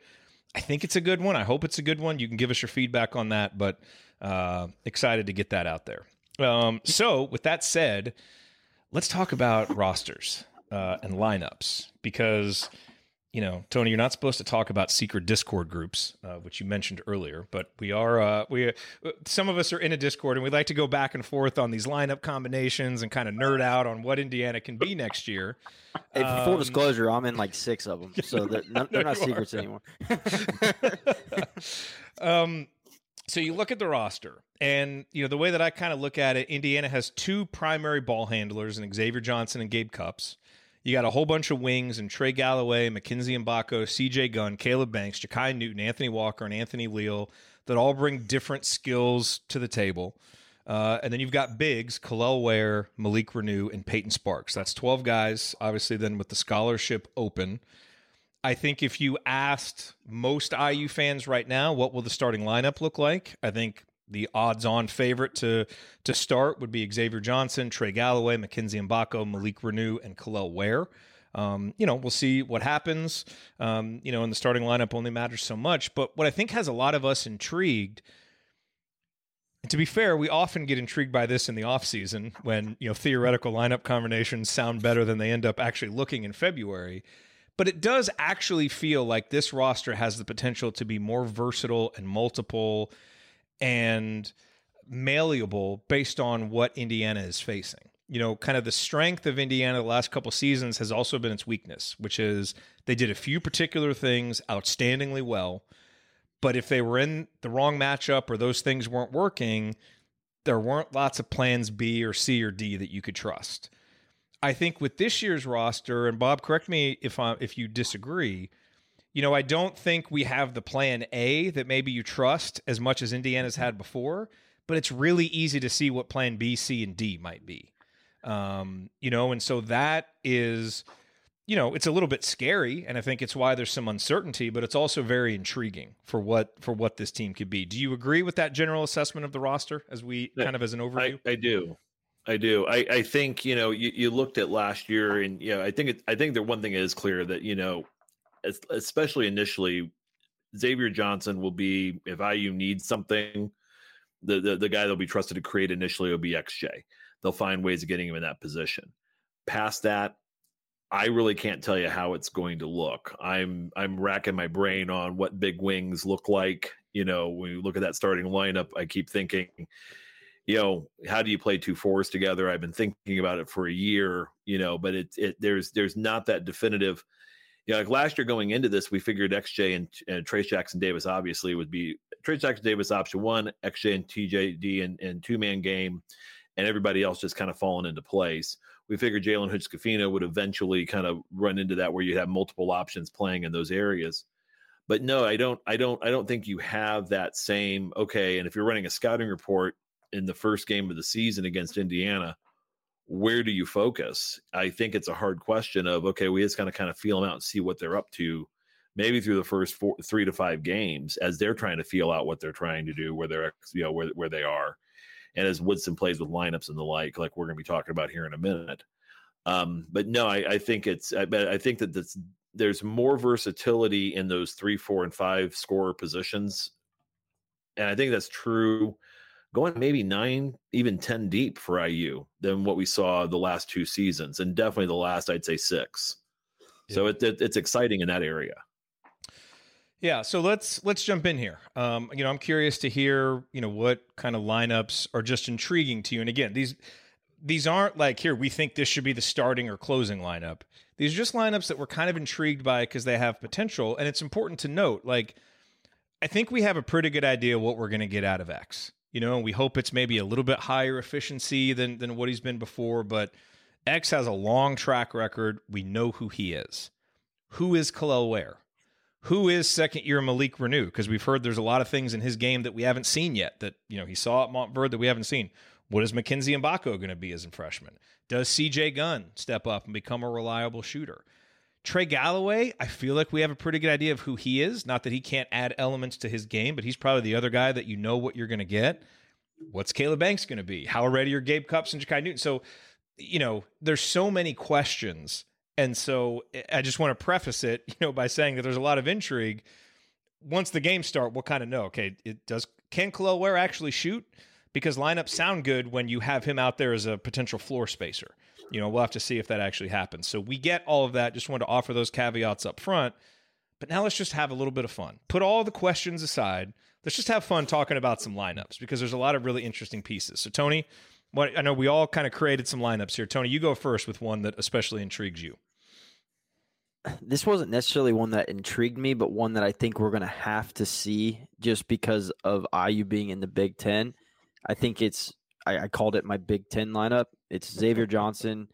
I think it's a good one. I hope it's a good one. You can give us your feedback on that, but uh, excited to get that out there. Um, so, with that said, let's talk about rosters uh, and lineups because you know, Tony, you're not supposed to talk about secret Discord groups, uh, which you mentioned earlier, but we are. Uh, we uh, some of us are in a Discord, and we like to go back and forth on these lineup combinations and kind of nerd out on what Indiana can be next year. Hey, for full Um, disclosure, I'm in like six of them, so they're, not, they're not secrets anymore. um, so you look at the roster, and you know the way that I kind of look at it, Indiana has two primary ball handlers, and Xavier Johnson and Gabe Cupps. You got a whole bunch of wings and Trey Galloway, Mackenzie Mgbako, CJ Gunn, Caleb Banks, Jakai Newton, Anthony Walker, and Anthony Leal that all bring different skills to the table. Uh, and then you've got bigs, Kel'el Ware, Malik Reneau, and Peyton Sparks. That's 12 guys, obviously, then with the scholarship open. I think if you asked most IU fans right now, what will the starting lineup look like? I think the odds-on favorite to to start would be Xavier Johnson, Trey Galloway, Mackenzie Mgbako, Malik Reneau, and Kel'el Ware. Um, you know, we'll see what happens. Um, you know, and the starting lineup only matters so much. But what I think has a lot of us intrigued. To be fair, we often get intrigued by this in the offseason when, you know, theoretical lineup combinations sound better than they end up actually looking in February. But it does actually feel like this roster has the potential to be more versatile and multiple and malleable based on what Indiana is facing. You know, kind of the strength of Indiana the last couple seasons has also been its weakness, which is they did a few particular things outstandingly well. But if they were in the wrong matchup or those things weren't working, there weren't lots of plans B or C or D that you could trust. I think with this year's roster, and Bob, correct me if I, if you disagree. You know, I don't think we have the plan A that maybe you trust as much as Indiana's had before, but it's really easy to see what plan B, C, and D might be. Um, you know, and so that is, you know, it's a little bit scary, and I think it's why there's some uncertainty, but it's also very intriguing for what for what this team could be. Do you agree with that general assessment of the roster as we kind of as an overview? I, I do. I do. I, I think, you know, you, you looked at last year and, you know, I think, it, I think the one thing is clear that, you know, especially initially, Xavier Johnson will be, if IU needs something, the, the, the guy that'll be trusted to create initially will be XJ. They'll find ways of getting him in that position. Past that, I really can't tell you how it's going to look. I'm I'm racking my brain on what big wings look like. You know, when you look at that starting lineup, I keep thinking, you know, how do you play two fours together? I've been thinking about it for a year, you know, but it it there's there's not that definitive. You know, like last year going into this, we figured XJ and, and Trayce Jackson-Davis obviously would be Trayce Jackson-Davis option one, XJ and TJD and, and two man game, and everybody else just kind of falling into place. We figured Jalen Hood would eventually kind of run into that where you have multiple options playing in those areas. But no, I don't, I don't, I don't think you have that same okay. And if you're running a scouting report in the first game of the season against Indiana, where do you focus? I think it's a hard question of okay, we just kind of kind of feel them out and see what they're up to, maybe through the first four, three to five games as they're trying to feel out what they're trying to do, where they're you know where where they are, and as Woodson plays with lineups and the like, like we're going to be talking about here in a minute. Um, but no, I, I think it's I, I think that that's, there's more versatility in those three, four, and five scorer positions, and I think that's true going maybe nine, even 10 deep for IU than what we saw the last two seasons, and definitely the last, I'd say, six. So it, it, it's exciting in that area. Yeah, so let's let's jump in here. Um, you know, I'm curious to hear, you know, what kind of lineups are just intriguing to you. And again, these these aren't like here we think this should be the starting or closing lineup. These are just lineups that we're kind of intrigued by because they have potential. And it's important to note, like, I think we have a pretty good idea what we're going to get out of X. You know, and we hope it's maybe a little bit higher efficiency than than what he's been before. But X has a long track record. We know who he is. Who is Kel'el Ware? Who is second year Malik Reneau? Because we've heard there's a lot of things in his game that we haven't seen yet. That you know he saw at Montverde that we haven't seen. What is Mackenzie Mgbako going to be as a freshman? Does CJ Gunn step up and become a reliable shooter? Trey Galloway, I feel like we have a pretty good idea of who he is. Not that he can't add elements to his game, but he's probably the other guy that you know what you're going to get. What's Caleb Banks going to be? How ready are Gabe Cupps and Jakai Newton? So, you know, there's so many questions. And so I just want to preface it, you know, by saying that there's a lot of intrigue. Once the games start, we'll kind of know, okay, it does can Kel'el Ware actually shoot? Because lineups sound good when you have him out there as a potential floor spacer. You know, we'll have to see if that actually happens. So we get all of that. Just wanted to offer those caveats up front. But now let's just have a little bit of fun. Put all the questions aside. Let's just have fun talking about some lineups because there's a lot of really interesting pieces. So Tony, what I know we all kind of created some lineups here. Tony, you go first with one that especially intrigues you. This wasn't necessarily one that intrigued me, but one that I think we're going to have to see just because of IU being in the Big Ten. I think it's I, I called it my Big Ten lineup. It's Xavier Johnson,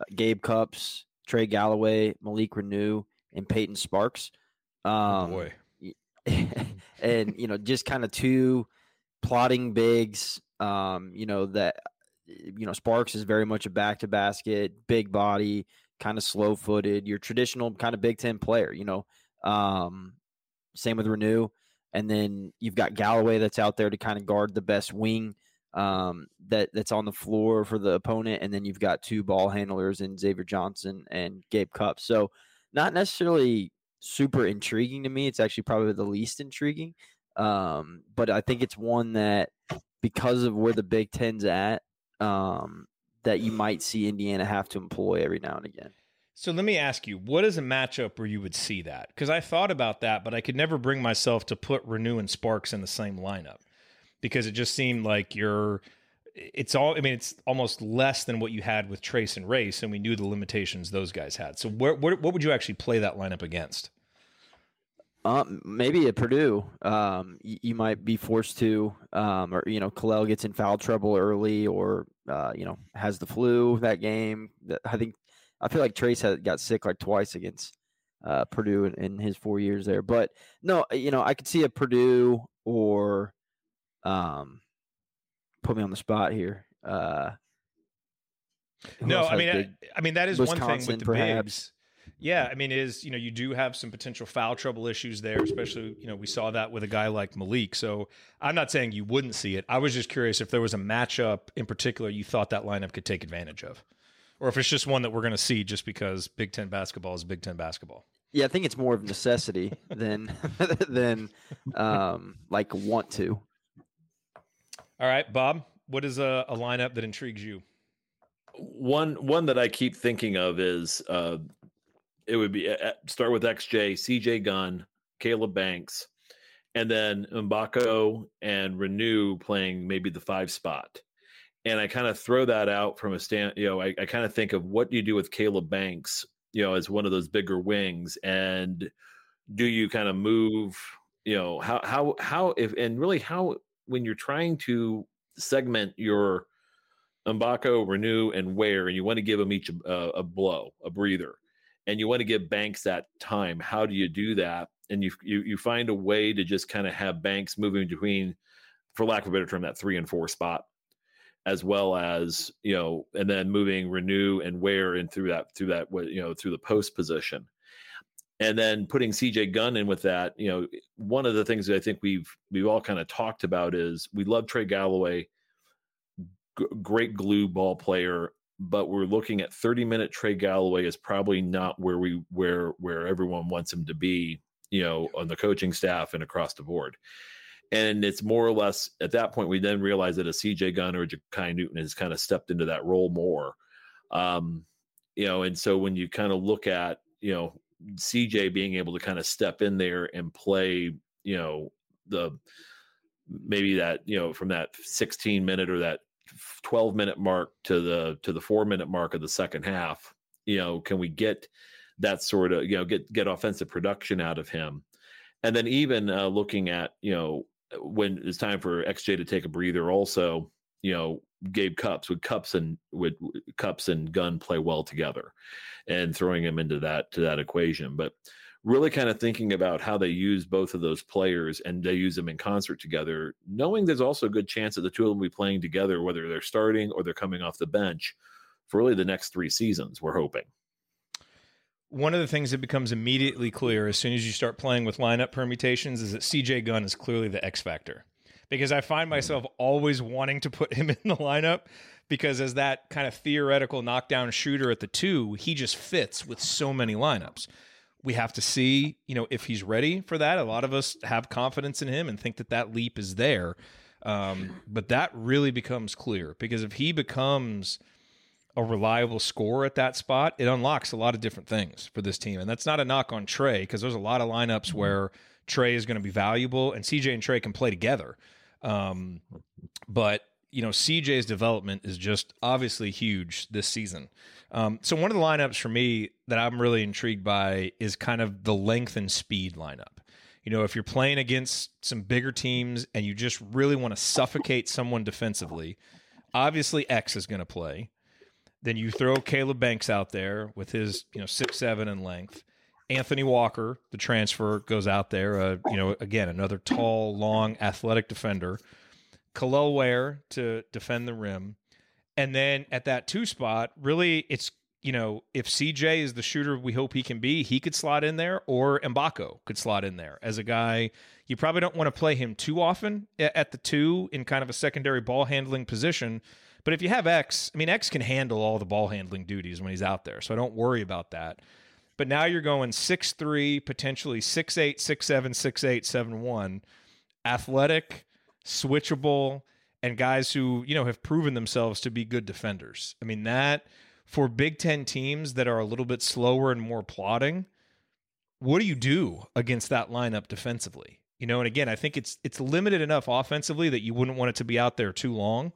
uh, Gabe Cupps, Trey Galloway, Malik Reneau, and Peyton Sparks. Um, oh boy. and you know, just kind of two plotting bigs. Um, you know that you know Sparks is very much a back to basket, big body, kind of slow footed. Your traditional kind of Big Ten player. You know, um, same with Reneau, and then you've got Galloway that's out there to kind of guard the best wing um, that that's on the floor for the opponent, and then you've got two ball handlers in Xavier Johnson and Gabe Cup. So not necessarily super intriguing to me. It's actually probably the least intriguing, um, but I think it's one that because of where the Big Ten's at, um, that you might see Indiana have to employ every now and again. So let me ask you, what is a matchup where you would see that? Because I thought about that, but I could never bring myself to put Reneau and Sparks in the same lineup because it just seemed like you're it's all I mean it's almost less than what you had with Trayce and Race and we knew the limitations those guys had. So where, where what would you actually play that lineup against? Um, maybe at Purdue, um, you, you, might be forced to, um, or you know, Kel'el gets in foul trouble early, or uh, you know, has the flu that game. I think I feel like Trayce had, got sick like twice against uh, Purdue in, in, his four years there. But no, you know, I could see a Purdue or um, put me on the spot here. Uh, no, I mean, I, I, mean that is Wisconsin, one thing with the perhaps. bigs. Yeah, I mean, is you know you do have some potential foul trouble issues there, especially you know we saw that with a guy like Malik. So I'm not saying you wouldn't see it. I was just curious if there was a matchup in particular you thought that lineup could take advantage of, or if it's just one that we're going to see just because Big Ten basketball is Big Ten basketball. Yeah, I think it's more of necessity than than um, like want to. All right, Bob, what is a, a lineup that intrigues you? One one that I keep thinking of is uh, it would be uh, start with XJ, CJ Gunn, Caleb Banks, and then Mgbako and Reneau playing maybe the five spot. And I kind of throw that out from a stand, you know, I, I kind of think of what do you do with Caleb Banks, you know, as one of those bigger wings, and do you kind of move, you know, how how how if and really how when you're trying to segment your Mgbako, Reneau, and Ware, and you want to give them each a, a, blow, a breather, and you want to give Banks that time. How do you do that? And you you you find a way to just kind of have Banks moving between, for lack of a better term, that three and four spot, as well as you know, and then moving Reneau and Ware and through that through that you know through the post position and then putting CJ Gunn in with that, you know, one of the things that I think we've we've all kind of talked about is we love Trey Galloway, g- great glue ball player, but we're looking at 30 minute Trey Galloway is probably not where we where where everyone wants him to be, you know, on the coaching staff and across the board. And it's more or less at that point we then realize that a CJ Gunn or Jakai Newton has kind of stepped into that role more. Um, you know, and so when you kind of look at, you know, CJ being able to kind of step in there and play, you know, the maybe that, you know, from that 16 minute or that 12 minute mark to the to the 4 minute mark of the second half, you know, can we get that sort of, you know, get get offensive production out of him? And then even uh, looking at, you know, when it's time for XJ to take a breather also, you know, Gabe Cupps would Cupps and would Cupps and Gunn play well together, and throwing him into that to that equation. But really, kind of thinking about how they use both of those players and they use them in concert together, knowing there's also a good chance that the two of them will be playing together, whether they're starting or they're coming off the bench for really the next three seasons. We're hoping. One of the things that becomes immediately clear as soon as you start playing with lineup permutations is that CJ Gunn is clearly the X factor because I find myself always wanting to put him in the lineup because as that kind of theoretical knockdown shooter at the two, he just fits with so many lineups. We have to see, you know, if he's ready for that. A lot of us have confidence in him and think that that leap is there. Um, but that really becomes clear because if he becomes a reliable scorer at that spot, it unlocks a lot of different things for this team. And that's not a knock on Trey because there's a lot of lineups where Trey is going to be valuable and CJ and Trey can play together. Um, but you know, CJ's development is just obviously huge this season. Um, so one of the lineups for me that I'm really intrigued by is kind of the length and speed lineup. You know, if you're playing against some bigger teams and you just really want to suffocate someone defensively, obviously X is going to play. Then you throw Caleb Banks out there with his, you know, six seven in length. Anthony Walker, the transfer, goes out there. Uh, you know, again, another tall, long, athletic defender. Kel'el Ware to defend the rim. And then at that two spot, really, it's, you know, if CJ is the shooter we hope he can be, he could slot in there, or Mgbako could slot in there as a guy. You probably don't want to play him too often at the two in kind of a secondary ball handling position. But if you have X, I mean, X can handle all the ball handling duties when he's out there. So I don't worry about that. But now you're going six three, potentially six eight, six seven, six eight, seven one, athletic, switchable, and guys who, you know, have proven themselves to be good defenders. I mean, that for Big Ten teams that are a little bit slower and more plodding, what do you do against that lineup defensively? You know, and again, I think it's it's limited enough offensively that you wouldn't want it to be out there too long.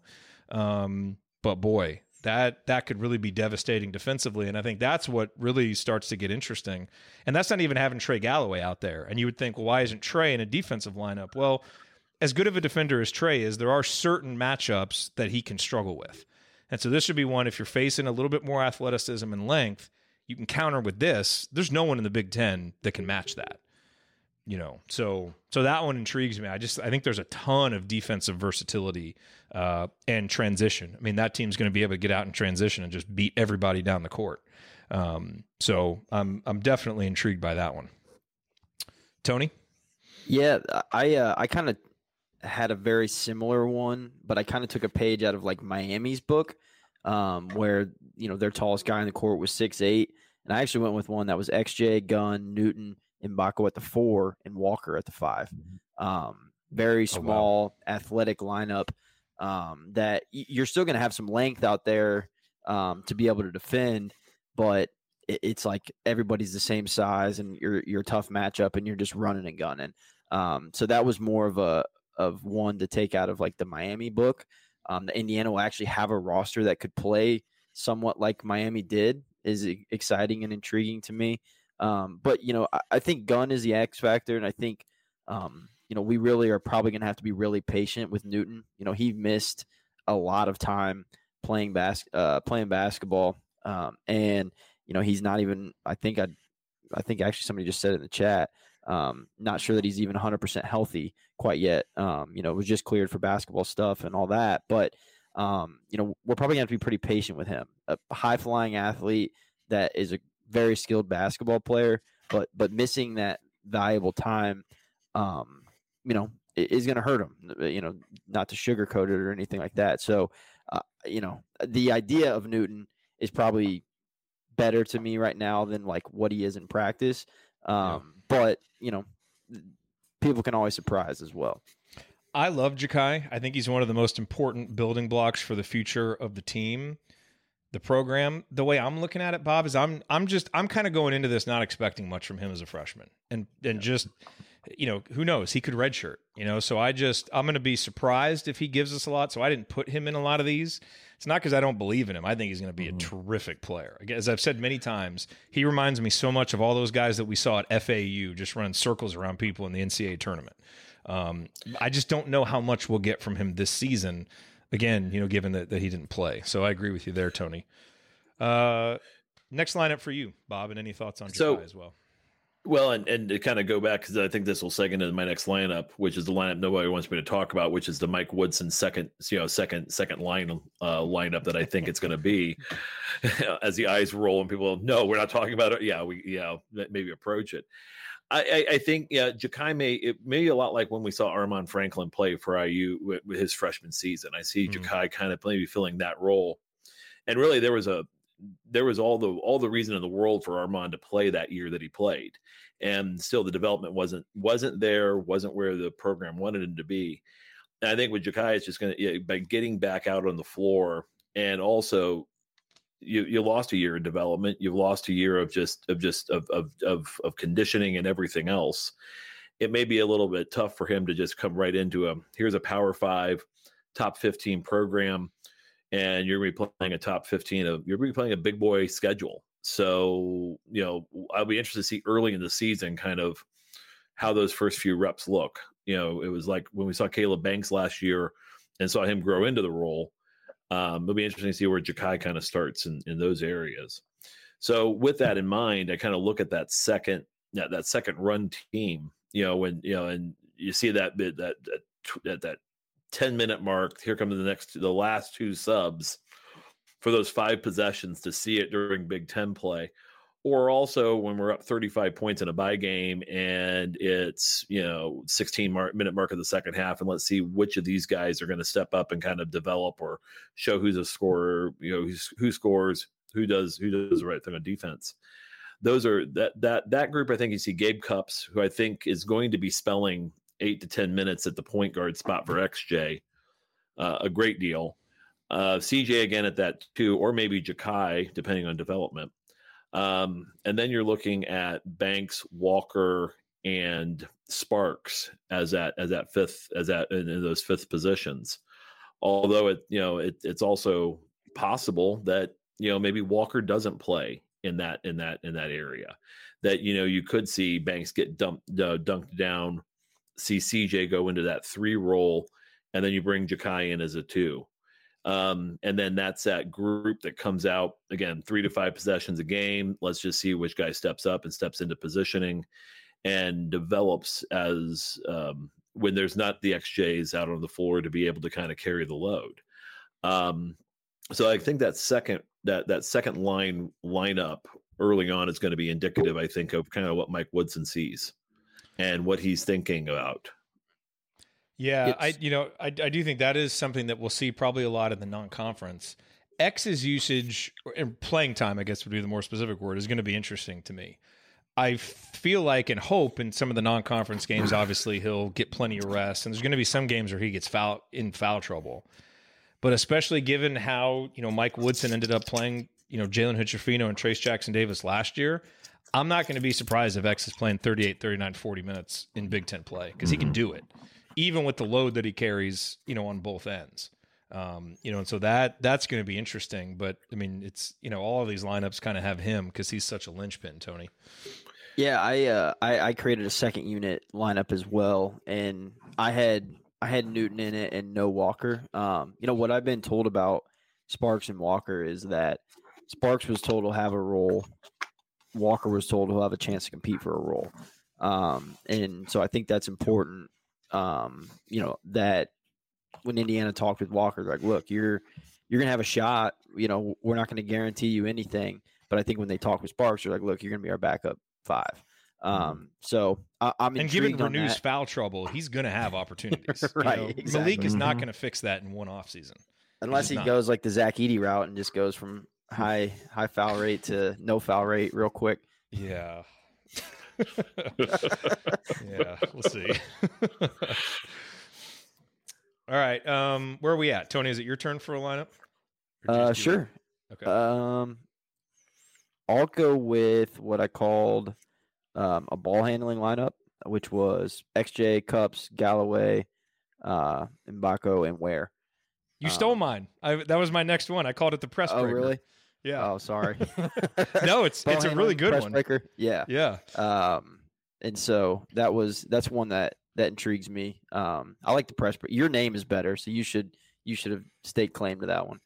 Um, but boy, that that could really be devastating defensively. And i think that's what really starts to get interesting. And that's not even having trey galloway out there. And you would think well why isn't trey in a defensive lineup? Well as good of a defender as trey is there are certain matchups that he can struggle with. And so this should be one if you're facing a little bit more athleticism and length you can counter with this. There's no one in the big ten that can match that you know? So so that one intrigues me. I just i think there's a ton of defensive versatility uh, and transition. I mean that team's going to be able to get out and transition and just beat everybody down the court. Um, so i'm i'm definitely intrigued by that one. Tony? Yeah, I uh, I kind of had a very similar one, but I kind of took a page out of like Miami's book, um, where you know their tallest guy in the court was six eight, and I actually went with one that was XJ, Gunn, Newton, Mgbako at the four, and Walker at the five. Um, very small, athletic lineup. Um, that you're still going to have some length out there um, to be able to defend, but it, it's like everybody's the same size, and you're you're a tough matchup, and you're just running and gunning. Um, so that was more of a of one to take out of like the Miami book. Um, the Indiana will actually have a roster that could play somewhat like Miami did. Is exciting and intriguing to me. Um, but you know, I, I think Gunn is the X factor, and I think um, you know we really are probably going to have to be really patient with Newton. You know, he missed a lot of time playing bas- uh, playing basketball, um, and you know he's not even. I think I, I think actually somebody just said in the chat. Um, not sure that he's even 100% healthy quite yet. Um, you know, was just cleared for basketball stuff and all that, but um, you know, we're probably going to be pretty patient with him. A high flying athlete that is a very skilled basketball player, but but missing that valuable time, um, you know, is going to hurt him. You know, not to sugarcoat it or anything like that. So, uh, you know, the idea of Newton is probably better to me right now than like what he is in practice. Um, But you know, people can always surprise as well. I love Jakai. I think he's one of the most important building blocks for the future of the team, the program. The way I'm looking at it, Bob, is I'm I'm just I'm kind of going into this not expecting much from him as a freshman, and and just you know who knows he could redshirt, you know. So I just I'm going to be surprised if he gives us a lot. So I didn't put him in a lot of these. It's not because I don't believe in him. I think he's going to be a terrific player. As I've said many times, he reminds me so much of all those guys that we saw at FAU, just running circles around people in the NCAA tournament. Um, I just don't know how much we'll get from him this season. Again, you know, given that, that he didn't play. So I agree with you there, Tony. Uh, next lineup for you, Bob, and any thoughts on So- as well? Well, and, and to kind of go back because I think this will segue into my next lineup, which is the lineup nobody wants me to talk about, which is the Mike Woodson second, you know, second second line uh, lineup that I think it's going to be. As the eyes roll and people, no, we're not talking about it. Yeah, we yeah maybe approach it. I, I, I think yeah, Jakai may it may be a lot like when we saw Armaan Franklin play for IU with, with his freshman season. I see Mhm. Jakai kind of maybe filling that role, and really there was a there was all the all the reason in the world for Armaan to play that year that he played, and still the development wasn't wasn't there, wasn't where the program wanted him to be. And I think with Jakai, it's just going to yeah, by getting back out on the floor and also you you lost a year of development. You've lost a year of just of just of of of, of conditioning and everything else. It may be a little bit tough for him to just come right into a here's a Power Five, top fifteen program, and you're going to be playing a top fifteen of you're going to be playing a big boy schedule. So you know I'll be interested to see early in the season kind of how those first few reps look. You know, it was like when we saw Caleb Banks last year and saw him grow into the role. Um, it'll be interesting to see where Ja'Kai kind of starts in, in those areas. So with that in mind, I kind of look at that second that, that second run team, you know, when you know, and you see that bit that that that, that 10 minute mark, here come the next the last two subs for those five possessions to see it during Big Ten play. Or also when we're up 35 points in a bye game and it's you know 16 mark, minute mark of the second half and let's see which of these guys are going to step up and kind of develop or show who's a scorer you know who scores who does who does the right thing on defense. Those are that that that group i think you see gabe Cupps, who i think is going to be spelling eight to ten minutes at the point guard spot for xj uh, a great deal uh, cj again at that two or maybe ja'kai depending on development um, and then you're looking at Banks, Walker, and Sparks as that as that fifth as that in, in those fifth positions. Although it you know it, it's also possible that you know maybe Walker doesn't play in that in that in that area. That you know you could see Banks get dumped uh, dunked down, see CJ go into that three role, and then you bring Ja'Kai in as a two. Um, and then that's that group that comes out again, three to five possessions a game. Let's just see which guy steps up and steps into positioning and develops as um, when there's not the XJs out on the floor to be able to kind of carry the load. Um, so I think that second that that second line lineup early on is going to be indicative, I think, of kind of what Mike Woodson sees and what he's thinking about. Yeah, I you know I, I do think that is something that we'll see probably a lot in the non-conference. X's usage and playing time, I guess would be the more specific word, is going to be interesting to me. I feel like and hope in some of the non-conference games, obviously he'll get plenty of rest, and there's going to be some games where he gets foul in foul trouble. But especially given how you know Mike Woodson ended up playing, you know Jalen Hood-Schifino and Trayce Jackson-Davis last year, I'm not going to be surprised if X is playing 38, 39, 40 minutes in Big Ten play because he can do it even with the load that he carries, you know, on both ends. Um, you know, and so that that's going to be interesting. But I mean, it's you know, all of these lineups kind of have him because he's such a linchpin, Tony. Yeah, I, uh, I I created a second unit lineup as well, and I had I had Newton in it and no Walker. Um, you know what I've been told about Sparks and Walker is that Sparks was told to have a role, Walker was told he'll have a chance to compete for a role, um, and so I think that's important um, you know, that when Indiana talked with Walker, like, look, you're you're gonna have a shot. You know, we're not gonna guarantee you anything. But I think when they talk with Sparks, they're like, look, you're gonna be our backup five. Mm-hmm. Um, so I, am and given Reneau's foul trouble, he's going to have opportunities. right, you know, exactly. Malik is not Mhm. going to fix that in one off season, unless he not. goes like the Zach Edey route and just goes from high high foul rate to no foul rate real quick. Yeah. yeah, we'll see. All right, um, where are we at, Tony? Is it your turn for a lineup? Or do you Uh, sure. it? Okay. Um, I'll go with what I called um, a ball handling lineup, which was XJ, Cupps, Galloway, uh, Mgbako, and Ware. you stole mine. I, that was my next one. I called it the press Oh, breaker. really? Yeah. Oh, sorry. No, it's it's a really good one. breaker. Yeah. Yeah. Um, and so that was that's one that that intrigues me. Um, I like the press, but your name is better, so you should you should have staked claim to that one.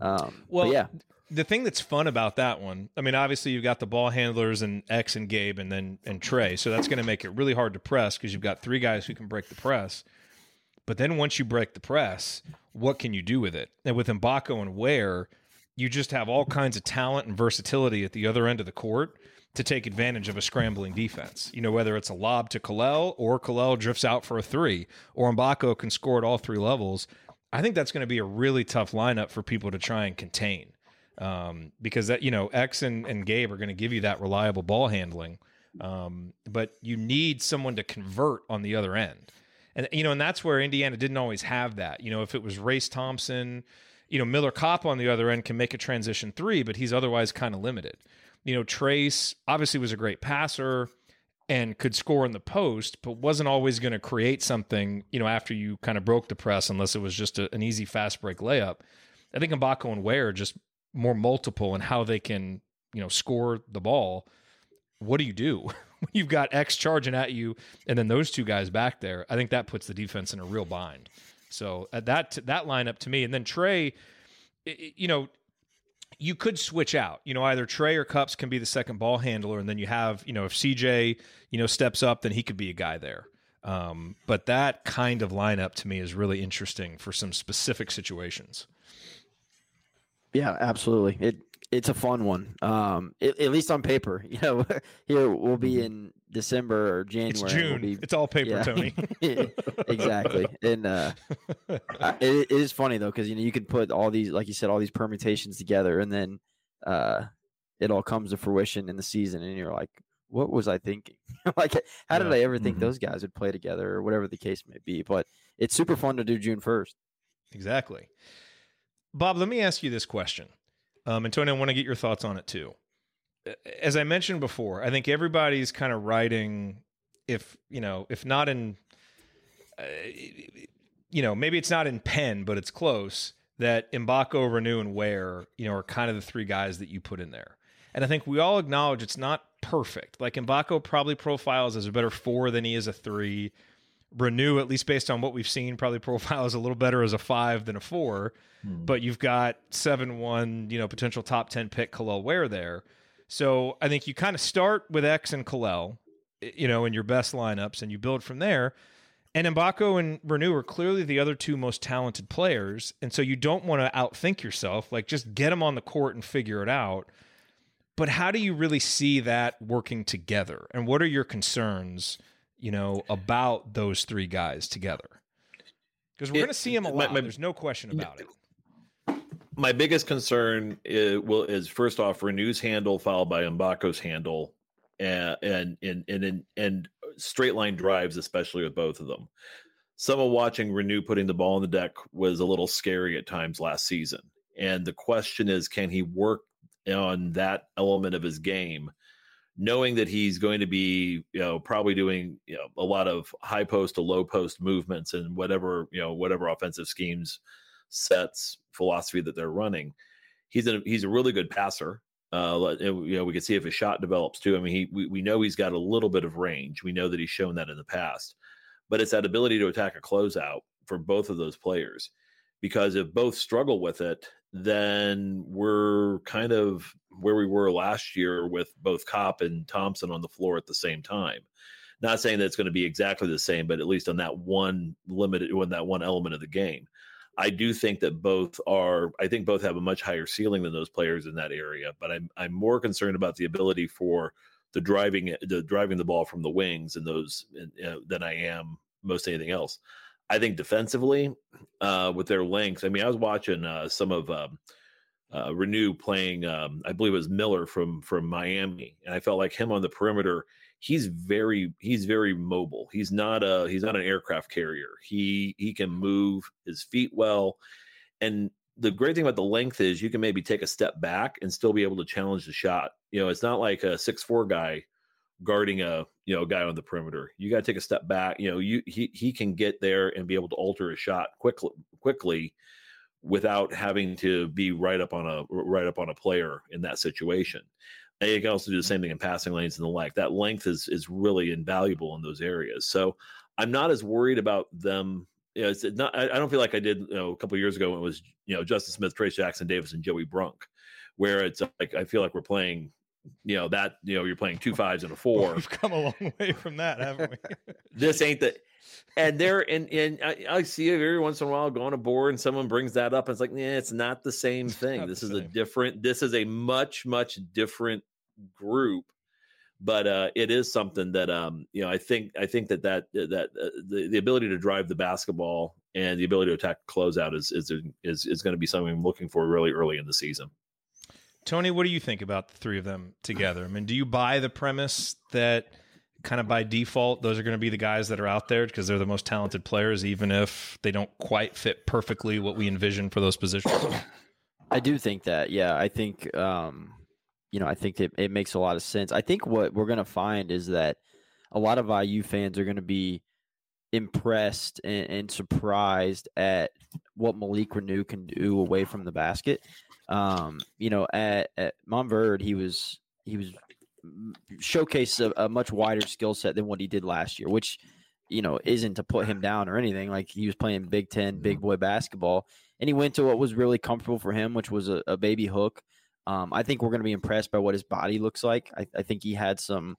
Um, Well, yeah, the thing that's fun about that one, I mean, obviously you've got the ball handlers and X and Gabe and then and Trey, so that's going to make it really hard to press because you've got three guys who can break the press. But then once you break the press, what can you do with it? And with Mgbako and Ware, you just have all kinds of talent and versatility at the other end of the court to take advantage of a scrambling defense. You know, whether it's a lob to Kel'el or Kel'el drifts out for a three, or Mgbako can score at all three levels. I think that's going to be a really tough lineup for people to try and contain um, because that you know X and, and Gabe are going to give you that reliable ball handling, um, but you need someone to convert on the other end, and you know, and that's where Indiana didn't always have that. You know, if it was Race Thompson, You know, Miller Kopp on the other end can make a transition three, but he's otherwise kind of limited. You know, Trayce obviously was a great passer and could score in the post, but wasn't always going to create something, you know, after you kind of broke the press, unless it was just a, an easy fast break layup. I think Mgbako and Ware are just more multiple in how they can, you know, score the ball. What do you do when you've got X charging at you and then those two guys back there? I think that puts the defense in a real bind. So at that that lineup to me, and then Trey, you know, you could switch out. You know, either Trey or Cupps can be the second ball handler, and then you have, you know, if CJ, you know, steps up, then he could be a guy there. Um, but that kind of lineup to me is really interesting for some specific situations. Yeah, absolutely. It it's a fun one. Um, it, at least on paper. You know, here we'll be in December or January. It's June. We'll be, it's all paper, yeah. Tony. exactly. And uh, it, it is funny though because you know you could put all these, like you said, all these permutations together, and then uh, it all comes to fruition in the season, and you're like, what was I thinking? like, how did Yeah. I ever think Mhm. those guys would play together, or whatever the case may be? But it's super fun to do June first. Exactly. Bob, let me ask you this question. Um, and Tony, I want to get your thoughts on it too. As I mentioned before, I think everybody's kind of writing, if, you know, if not in, uh, you know, maybe it's not in pen, but it's close, that Mgbako, Reneau, and Ware, you know, are kind of the three guys that you put in there. And I think we all acknowledge it's not perfect. Like Mgbako probably profiles as a better four than he is a three. Reneau, at least based on what we've seen, probably profiles a little better as a five than a four. Hmm. But you've got seven one, you know, potential top ten pick Kel'el Ware there. So I think you kind of start with X and Kalel, you know, in your best lineups, and you build from there. And Mgbako and Reneau are clearly the other two most talented players, and so you don't want to outthink yourself. Like just get them on the court and figure it out. But how do you really see that working together? And what are your concerns, you know, about those three guys together? Because we're going to see them a lot. my- There's no question about it. My biggest concern is, will is first off Reneau's handle followed by Mgbako's handle, and and and and and, and straight line drives, especially with both of them. Someone watching Reneau putting the ball on the deck was a little scary at times last season, and the question is, can he work on that element of his game? Knowing that he's going to be, you know, probably doing, you know, a lot of high post to low post movements and whatever, you know, whatever offensive schemes, sets, philosophy that they're running. He's a he's a really good passer. Uh, you know, we can see if his shot develops too. I mean, he we, we know he's got a little bit of range. We know that he's shown that in the past, but it's that ability to attack a closeout for both of those players. Because if both struggle with it, then we're kind of where we were last year with both Kopp and Thompson on the floor at the same time. Not saying that it's going to be exactly the same, but at least on that one limited, on that one element of the game. I do think that both are. I think both have a much higher ceiling than those players in that area. But I'm I'm more concerned about the ability for the driving the driving the ball from the wings and those than I am most anything else. I think defensively, uh, with their length. I mean, I was watching uh, some of um, uh, Reneau playing. Um, I believe it was Miller from from Miami, and I felt like him on the perimeter. He's very he's very mobile. He's not a he's not an aircraft carrier. He he can move his feet well, and the great thing about the length is you can maybe take a step back and still be able to challenge the shot. You know, it's not like a six four guy guarding a you know guy on the perimeter. You got to take a step back. You know, you he he can get there and be able to alter a shot quickly quickly without having to be right up on a right up on a player in that situation. And you can also do the same thing in passing lanes and the like. That length is is really invaluable in those areas. So I'm not as worried about them. You know, it's not. I, I don't feel like I did you know, a couple years ago when it was you know Justin Smith, Trayce Jackson-Davis, and Joey Brunk, where it's like I feel like we're playing. You know that you know you're playing two fives and a four. We've come a long way from that, haven't we? this ain't the and there and and I, I see it every once in a while go on a board and someone brings that up and it's like yeah it's not the same thing this is a different this is a much much different group but uh it is something that um you know i think i think that that that uh, the, the ability to drive the basketball and the ability to attack closeout is is is, is going to be something i'm looking for really early in the season Tony, what do you think about the three of them together? I mean, do you buy the premise that kind of by default, those are going to be the guys that are out there because they're the most talented players, even if they don't quite fit perfectly what we envision for those positions. I do think that. Yeah, I think um, you know, I think it, it makes a lot of sense. I think what we're going to find is that a lot of IU fans are going to be impressed and, and, surprised at what Malik Reneau can do away from the basket. Um, you know, at, at Montverde, he was he was showcased a, a much wider skill set than what he did last year, which you know isn't to put him down or anything. Like he was playing Big Ten, big boy basketball, and he went to what was really comfortable for him, which was a, a baby hook. Um, I think we're going to be impressed by what his body looks like. I, I, think he had some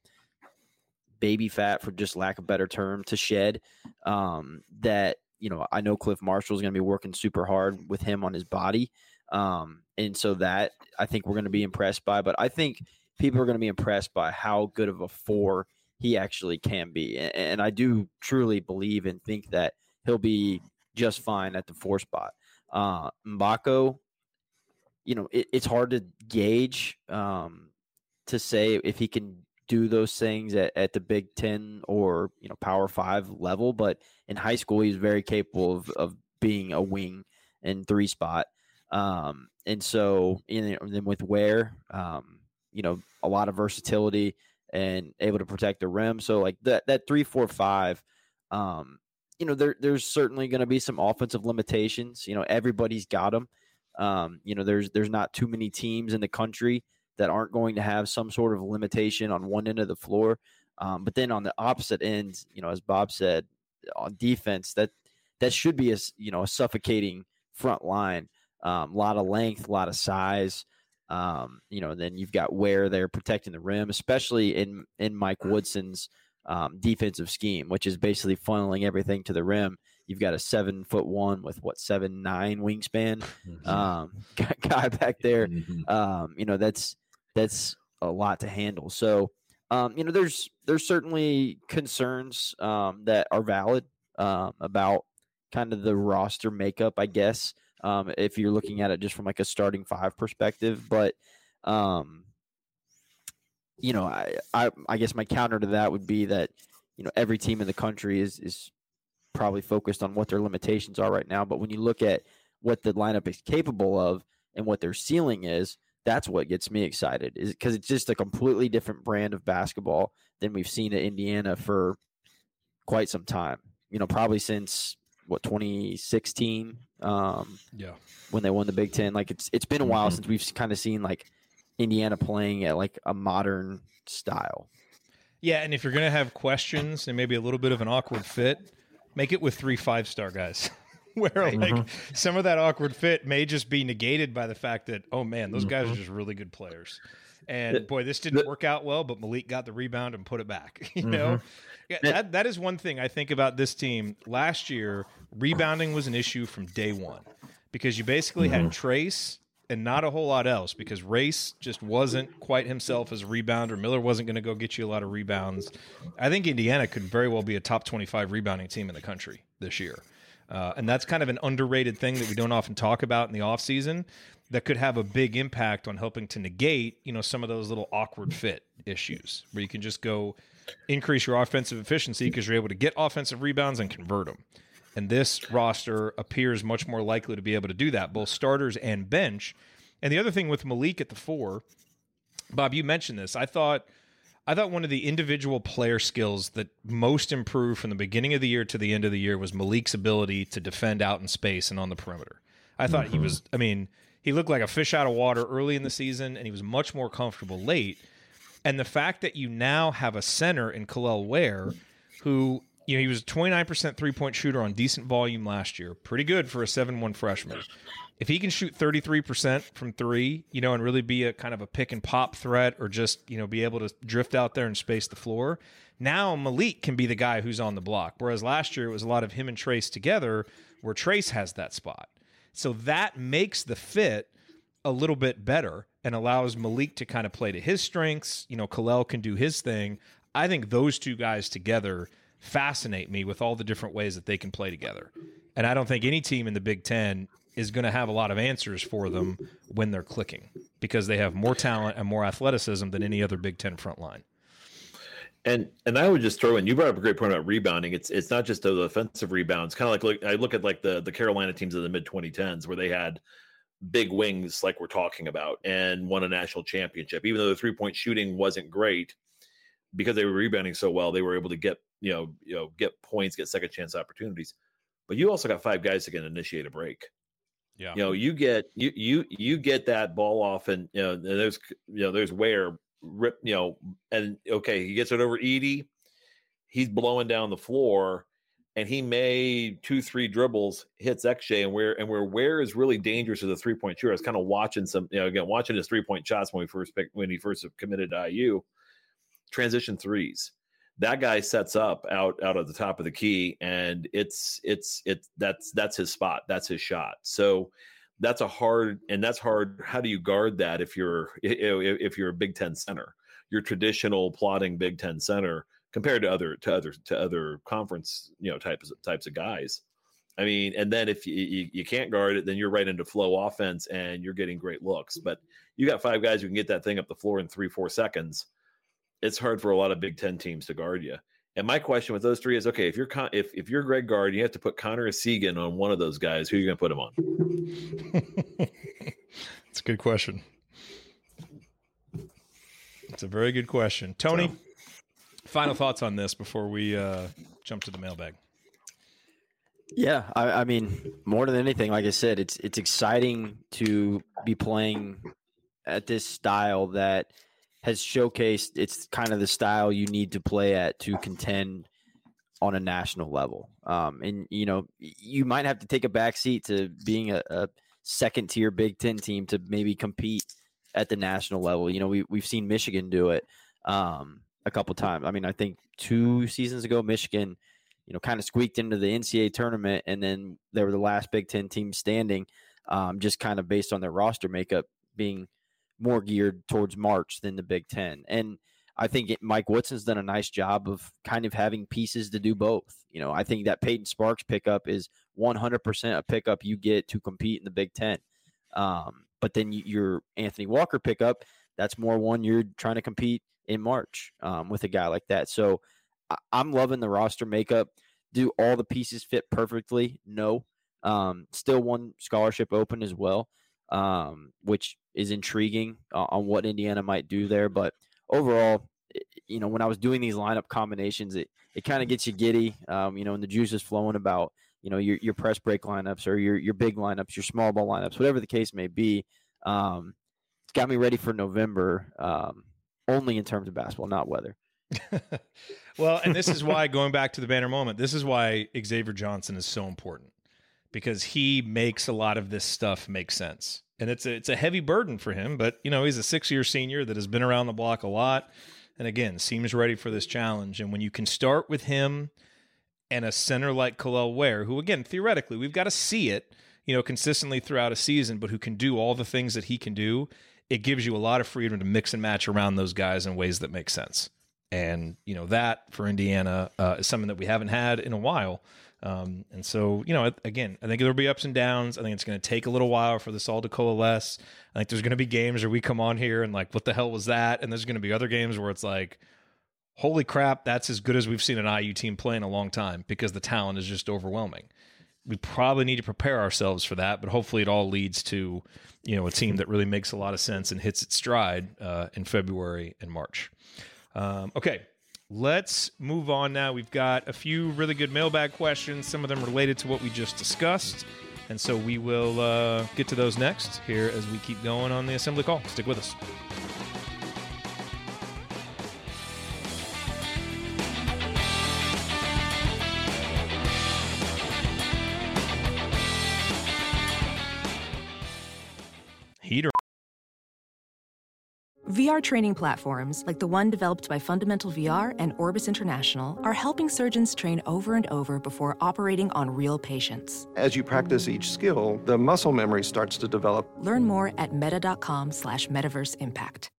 baby fat, for just lack of better term, to shed. Um, that you know, I know Cliff Marshall is going to be working super hard with him on his body, um, and so that I think we're going to be impressed by. But I think people are going to be impressed by how good of a four he actually can be, and, and I do truly believe and think that he'll be just fine at the four spot. Uh, Mgbako, you know, it, it's hard to gauge um, to say if he can do those things at, at the Big Ten or you know Power Five level, but in high school he's very capable of, of being a wing and three spot. Um, and so, and then with Ware, um, you know, a lot of versatility and able to protect the rim. So like that that three four five, um, you know, there there's certainly going to be some offensive limitations. You know, everybody's got them. Um, you know, there's there's not too many teams in the country that aren't going to have some sort of limitation on one end of the floor. Um, but then on the opposite end, you know, as Bob said, on defense, that that should be a you know a suffocating front line. A um, lot of length, a lot of size. Um, you know, then you've got Ware there protecting the rim, especially in in Mike Woodson's um, defensive scheme, which is basically funneling everything to the rim. You've got a seven foot one with what seven nine wingspan mm-hmm. um, guy back there. Mm-hmm. Um, you know that's that's a lot to handle. So um, you know there's there's certainly concerns um, that are valid um, about kind of the roster makeup, I guess. Um, if you're looking at it just from like a starting five perspective, but um, you know, I, I I guess my counter to that would be that you know every team in the country is is probably focused on what their limitations are right now. But when you look at what the lineup is capable of and what their ceiling is, that's what gets me excited. Is because it's just a completely different brand of basketball than we've seen at Indiana for quite some time. You know, probably since what 2016. Um, yeah, when they won the Big Ten. Like it's it's been a while mm-hmm. since we've kind of seen like Indiana playing at like a modern style. Yeah, and if you're gonna have questions and maybe a little bit of an awkward fit, make it with three five star guys. Where like mm-hmm. some of that awkward fit may just be negated by the fact that oh man, those guys are mm-hmm. just really good players. And boy, this didn't work out well, but Malik got the rebound and put it back. You know, mm-hmm. yeah, that that is one thing I think about this team. Last year, rebounding was an issue from day one because you basically mm-hmm. had Trayce and not a whole lot else because Race just wasn't quite himself as a rebounder. Miller wasn't going to go get you a lot of rebounds. I think Indiana could very well be a top 25 rebounding team in the country this year. Uh, and that's kind of an underrated thing that we don't often talk about in the offseason that could have a big impact on helping to negate, you know, some of those little awkward fit issues where you can just go increase your offensive efficiency because you're able to get offensive rebounds and convert them. And this roster appears much more likely to be able to do that, both starters and bench. And the other thing with Malik at the four, Bob, you mentioned this. I thought I thought one of the individual player skills that most improved from the beginning of the year to the end of the year was Malik's ability to defend out in space and on the perimeter. I thought mm-hmm. he was I mean, he looked like a fish out of water early in the season and he was much more comfortable late. And the fact that you now have a center in Kel'el Ware who you know, he was a 29% three point shooter on decent volume last year. Pretty good for a 7 1 freshman. If he can shoot 33% from three, you know, and really be a kind of a pick and pop threat or just, you know, be able to drift out there and space the floor, now Malik can be the guy who's on the block. Whereas last year it was a lot of him and Trayce together where Trayce has that spot. So that makes the fit a little bit better and allows Malik to kind of play to his strengths. You know, Kel'el can do his thing. I think those two guys together fascinate me with all the different ways that they can play together. And I don't think any team in the Big Ten is going to have a lot of answers for them when they're clicking because they have more talent and more athleticism than any other Big Ten front line. And and I would just throw in. You brought up a great point about rebounding. It's it's not just the offensive rebounds. Kind of like look, I look at like the the Carolina teams of the mid 2010s where they had big wings like we're talking about and won a national championship. Even though the three point shooting wasn't great, because they were rebounding so well, they were able to get you know you know get points, get second chance opportunities. But you also got five guys that can initiate a break. Yeah. You know, you get you you you get that ball off, and you know and there's you know there's where rip you know, and okay, he gets it over Edey. He's blowing down the floor, and he made two three dribbles, hits XJ, and where and where where is really dangerous as a three point shooter. I was kind of watching some you know again watching his three point shots when we first picked when he first committed to IU transition threes. That guy sets up out out of the top of the key, and it's it's it's that's that's his spot. That's his shot. So that's a hard and that's hard. How do you guard that if you're if you're a Big Ten center, your traditional plotting Big Ten center compared to other to other to other conference you know types types of guys. I mean, and then if you, you, you, can't guard it, then you're right into flow offense and you're getting great looks. But you got five guys who can get that thing up the floor in three, four seconds it's hard for a lot of Big Ten teams to guard you. And my question with those three is: Okay, if you're Con- if if you're Greg Gard, you have to put Connor Essegian on one of those guys. Who are you going to put him on? It's a good question. It's a very good question, Tony. So. Final thoughts on this before we uh, jump to the mailbag. Yeah, I, I mean, more than anything, like I said, it's it's exciting to be playing at this style that has showcased it's kind of the style you need to play at to contend on a national level. Um, and you know, you might have to take a back seat to being a, a second tier Big Ten team to maybe compete at the national level. You know, we we've seen Michigan do it um, a couple times. I mean, I think two seasons ago, Michigan, you know, kind of squeaked into the NCAA tournament, and then they were the last Big Ten team standing, um, just kind of based on their roster makeup being more geared towards March than the Big Ten. And I think it, Mike Woodson's done a nice job of kind of having pieces to do both. You know, I think that Payton Sparks pickup is 100% a pickup you get to compete in the Big Ten. Um, but then your Anthony Walker pickup, that's more one you're trying to compete in March um, with a guy like that. So I, am loving the roster makeup. Do all the pieces fit perfectly? No. Um, still one scholarship open as well um, which is intriguing uh, on what Indiana might do there. But overall, you know, when I was doing these lineup combinations, it, it kind of gets you giddy, um, you know, and the juice is flowing about, you know, your, your press break lineups or your, your big lineups, your small ball lineups, whatever the case may be. Um, it's got me ready for November, um, only in terms of basketball, not weather. well, and this is why going back to the banner moment, this is why Xavier Johnson is so important because he makes a lot of this stuff make sense. And it's a, it's a heavy burden for him, but you know, he's a 6-year senior that has been around the block a lot and again, seems ready for this challenge and when you can start with him and a center like Kel'el Ware, who again, theoretically, we've got to see it, you know, consistently throughout a season, but who can do all the things that he can do, it gives you a lot of freedom to mix and match around those guys in ways that make sense. And, you know, that for Indiana uh, is something that we haven't had in a while. Um, and so, you know, again, I think there'll be ups and downs. I think it's going to take a little while for this all to coalesce. I think there's going to be games where we come on here and like, what the hell was that? And there's going to be other games where it's like, holy crap, that's as good as we've seen an IU team play in a long time because the talent is just overwhelming. We probably need to prepare ourselves for that, but hopefully it all leads to, you know, a team that really makes a lot of sense and hits its stride uh, in February and March. Um, okay, Let's move on now. We've got a few really good mailbag questions, some of them related to what we just discussed. And so we will uh, get to those next here as we keep going on the assembly call. Stick with us. VR training platforms, like the one developed by Fundamental VR and Orbis International, are helping surgeons train over and over before operating on real patients. As you practice each skill, the muscle memory starts to develop. Learn more at meta.com slash metaverse impact.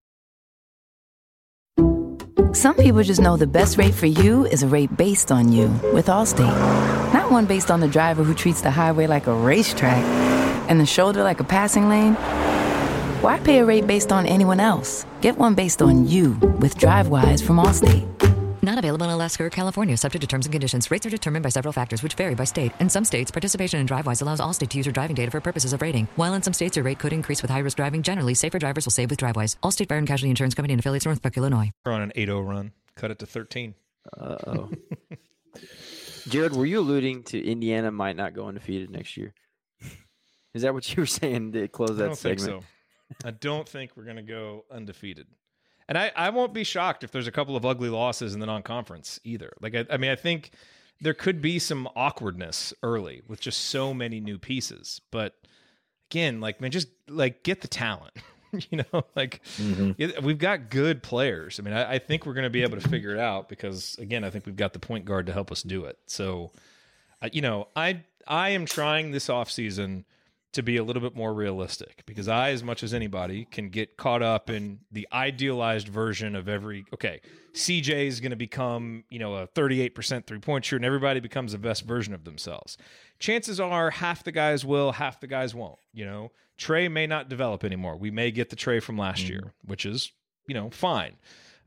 Some people just know the best rate for you is a rate based on you with Allstate. Not one based on the driver who treats the highway like a racetrack and the shoulder like a passing lane. Why pay a rate based on anyone else? Get one based on you with DriveWise from Allstate. Not available in Alaska or California, subject to terms and conditions. Rates are determined by several factors, which vary by state. In some states, participation in DriveWise allows Allstate to use your driving data for purposes of rating. While in some states, your rate could increase with high risk driving. Generally, safer drivers will save with DriveWise. Allstate Fire and Casualty Insurance Company and affiliates, Northbrook, Illinois. We're on an 8 0 run. Cut it to 13. Uh oh. Jared, were you alluding to Indiana might not go undefeated next year? Is that what you were saying to close I that don't segment? think so. I don't think we're going to go undefeated. And I, I won't be shocked if there's a couple of ugly losses in the non conference either. Like, I, I mean, I think there could be some awkwardness early with just so many new pieces. But again, like, man, just like get the talent. you know, like mm-hmm. yeah, we've got good players. I mean, I, I think we're going to be able to figure it out because, again, I think we've got the point guard to help us do it. So, I- you know, I I am trying this offseason to be a little bit more realistic because I, as much as anybody, can get caught up in the idealized version of every. Okay, CJ is going to become, you know, a 38% three point shooter, and everybody becomes the best version of themselves. Chances are half the guys will, half the guys won't. You know, Trey may not develop anymore. We may get the Trey from last year, which is, you know, fine.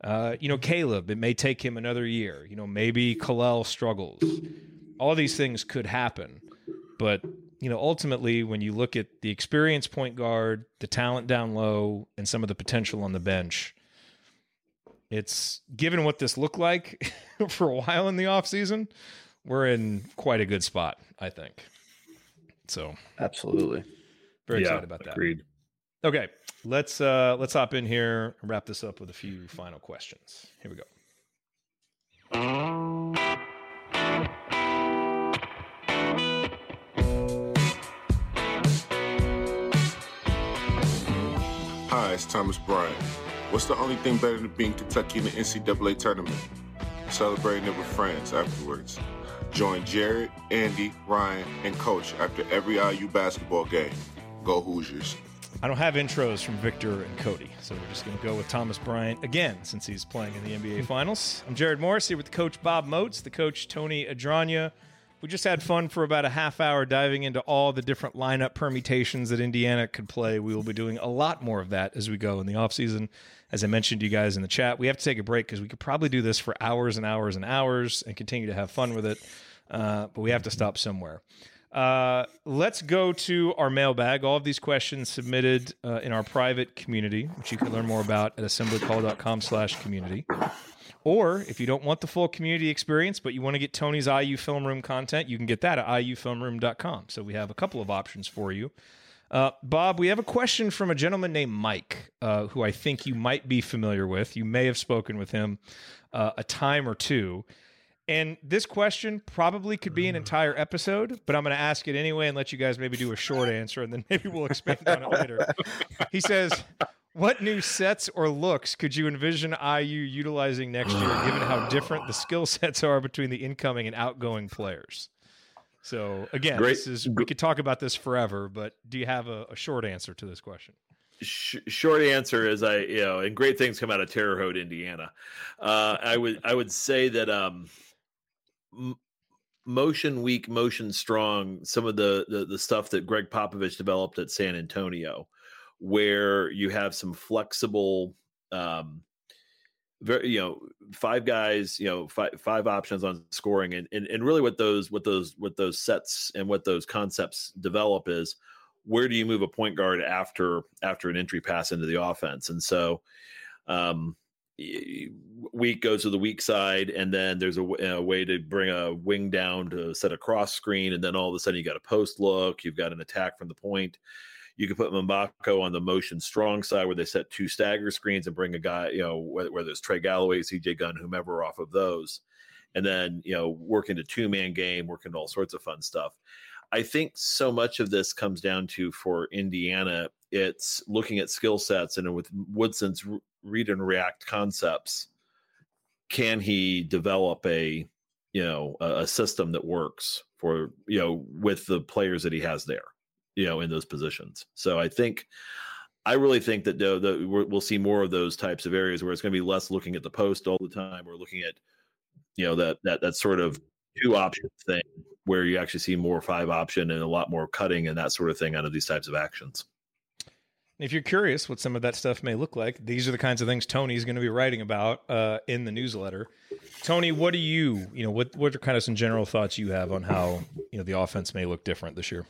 Uh, you know, Kaleb, it may take him another year. You know, maybe Kel'el struggles. All these things could happen. But, you know, ultimately, when you look at the experience point guard, the talent down low, and some of the potential on the bench, it's given what this looked like for a while in the offseason, we're in quite a good spot, I think. So, Absolutely. very Yeah, excited about that. agreed. Okay, let's uh let's hop in here and wrap this up with a few final questions. Here we go. Thomas Bryant. What's the only thing better than being Kentucky in the NCAA tournament? Celebrating it with friends afterwards. Join Jared, Andy, Ryan, and Coach after every IU basketball game. Go Hoosiers. I don't have intros from Victor and Cody, so we're just going to go with Thomas Bryant again since he's playing in the NBA Finals. I'm Jared Morris here with Coach Bob Moats, the coach Tony Adranya. We just had fun for about a half hour diving into all the different lineup permutations that Indiana could play. We will be doing a lot more of that as we go in the offseason. As I mentioned to you guys in the chat, we have to take a break because we could probably do this for hours and hours and hours and continue to have fun with it. Uh, but we have to stop somewhere. Uh, let's go to our mailbag. All of these questions submitted uh, in our private community, which you can learn more about at assemblycall.com slash community. Or if you don't want the full community experience, but you want to get Tony's IU Film Room content, you can get that at iufilmroom.com. So we have a couple of options for you. Uh, Bob, we have a question from a gentleman named Mike, uh, who I think you might be familiar with. You may have spoken with him uh, a time or two. And this question probably could be an entire episode, but I'm going to ask it anyway and let you guys maybe do a short answer, and then maybe we'll expand on it later. He says, What new sets or looks could you envision IU utilizing next year, given how different the skill sets are between the incoming and outgoing players? So, again, Great. this is we could talk about this forever, but do you have a, a short answer to this question? Short answer is I you know, and great things come out of Terre Haute, Indiana. Uh, I would I would say that um, m- motion weak, motion strong. Some of the, the the stuff that Gregg Popovich developed at San Antonio, where you have some flexible. Um, very you know five guys you know five five options on scoring and, and and really what those what those what those sets and what those concepts develop is where do you move a point guard after after an entry pass into the offense and so um weak goes to the weak side and then there's a way to bring a wing down to set a cross screen and then all of a sudden you got a post look you've got an attack from the point you could put Mgbako on the motion strong side where they set two stagger screens and bring a guy, you know, whether, whether it's Trey Galloway, CJ Gunn, whomever off of those. And then, you know, work into two man game, work into all sorts of fun stuff. I think so much of this comes down to for Indiana, it's looking at skill sets and with Woodson's read and react concepts, can he develop a, you know, a system that works for, you know, with the players that he has there? You know, in those positions. So I think, I really think that though we'll see more of those types of areas where it's going to be less looking at the post all the time. We're looking at, you know, that that that sort of two option thing where you actually see more five option and a lot more cutting and that sort of thing out of these types of actions. If you're curious what some of that stuff may look like, these are the kinds of things Tony's going to be writing about uh, in the newsletter. Tony, what do you, you know, what what are kind of some general thoughts you have on how you know the offense may look different this year?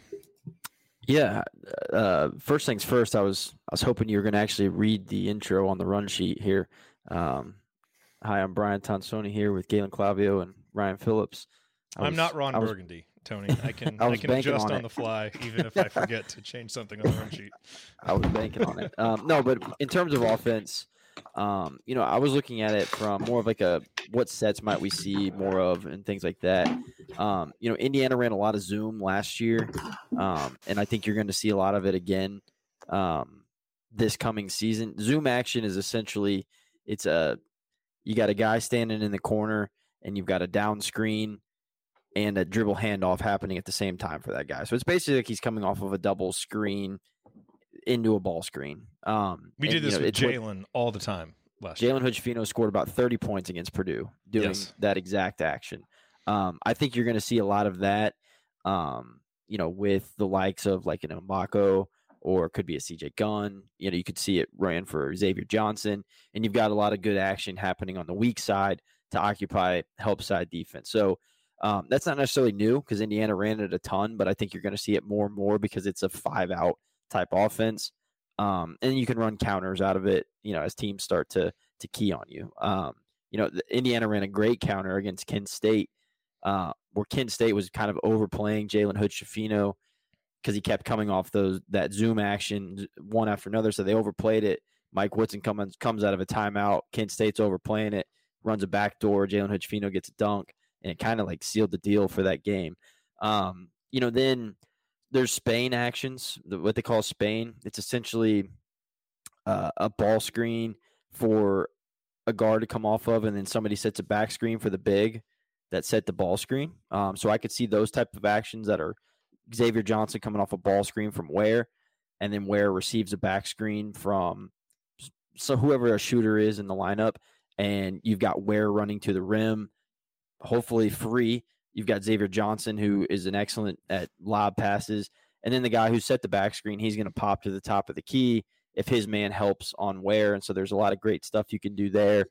Yeah. Uh, first things first, I was I was hoping you were going to actually read the intro on the run sheet here. Um, hi, I'm Brian Tonsoni here with Galen Clavio and Ryan Phillips. I I'm not Ron was- Burgundy, Tony. I can I I, can adjust on on, the fly, even if I forget to change something on the run sheet. I was banking on it. Um, no, but in terms of offense, um, you know, I was looking at it from more of like a what sets might we see more of and things like that. Um, you know, Indiana ran a lot of zoom last year, um, and I think you're going to see a lot of it again um, this coming season. Zoom action is essentially it's a you got a guy standing in the corner and you've got a down screen and a dribble handoff happening at the same time for that guy. So it's basically like he's coming off of a double screen into a ball screen. Um, We and, did you this know, with Jalen all the time last. Jalen Hood scored about 30 points against Purdue doing Yes. that exact action. Um, I think you're going to see a lot of that, um, you know, with the likes of like an Mgbako or it could be a CJ Gunn. You know, you could see it ran for Xavier Johnson, and you've got a lot of good action happening on the weak side to occupy help side defense. So um, that's not necessarily new because Indiana ran it a ton, but I think you're going to see it more and more because it's a five out type offense. Um, and you can run counters out of it, you know, as teams start to to key on you. Um, you know, Indiana ran a great counter against Kent State, uh, where Kent State was kind of overplaying Jalen Hood-Schifino because he kept coming off those that zoom action one after another. So they overplayed it. Mike Woodson comes comes out of a timeout. Kent State's overplaying it, runs a backdoor. Jalen Hood-Schifino gets a dunk, and it kind of like sealed the deal for that game. Um, you know, then there's Spain actions, what they call Spain. It's essentially uh, a ball screen for a guard to come off of, and then somebody sets a back screen for the big that set the ball screen. Um, so I could see those type of actions that are Xavier Johnson coming off a ball screen from Ware, and then Ware receives a back screen from so whoever a shooter is in the lineup, and you've got Ware running to the rim, hopefully free. You've got Xavier Johnson, who is an excellent at lob passes, and then the guy who set the back screen, he's going to pop to the top of the key if his man helps on Ware. and so there's a lot of great stuff you can do there.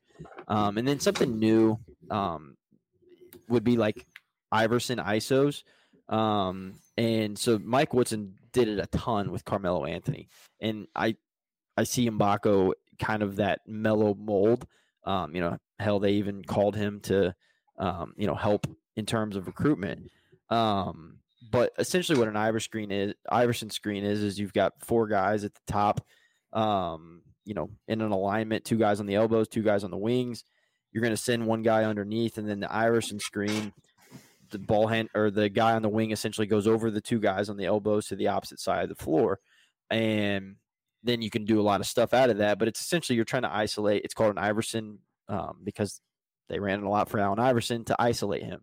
Um, and then something new um, would be like Iverson ISOs. Um, and so Mike Woodson did it a ton with Carmelo Anthony, and I I see Mgbako kind of that mellow mold. Um, you know, hell, they even called him to um, you know help in terms of recruitment. Um, but essentially, what an Iverson screen is, Iverson screen is, is you've got four guys at the top, um, you know, in an alignment, two guys on the elbows, two guys on the wings. You're going to send one guy underneath, and then the Iverson screen, the ball hand or the guy on the wing essentially goes over the two guys on the elbows to the opposite side of the floor, and then you can do a lot of stuff out of that. But it's essentially you're trying to isolate. It's called an Iverson um, because they ran it a lot for Allen Iverson to isolate him.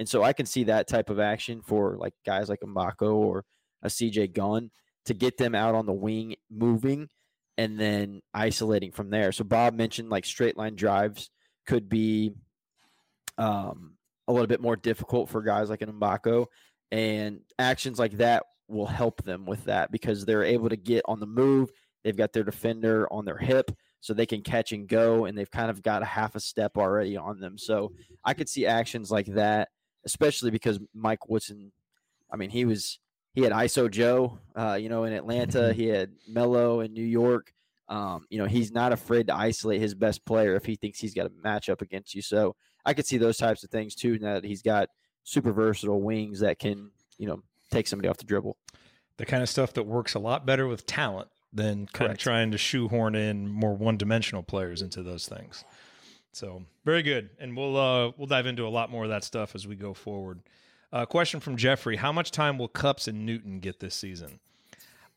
And so I can see that type of action for like guys like Mgbako or a CJ Gunn to get them out on the wing moving and then isolating from there. So Bob mentioned like straight line drives could be um, a little bit more difficult for guys like an Mgbako and actions like that will help them with that because they're able to get on the move. They've got their defender on their hip so they can catch and go and they've kind of got a half a step already on them. So I could see actions like that, especially because Mike Woodson, I mean, he was he had ISO Joe, uh, you know, in Atlanta. He had Melo in New York. Um, you know, he's not afraid to isolate his best player if he thinks he's got a matchup against you. So I could see those types of things too. Now that he's got super versatile wings that can, you know, take somebody off the dribble. The kind of stuff that works a lot better with talent than kind of trying to shoehorn in more one-dimensional players into those things. So very good, and we'll uh, we'll dive into a lot more of that stuff as we go forward. Uh, question from Jeffrey: How much time will Cupps and Newton get this season?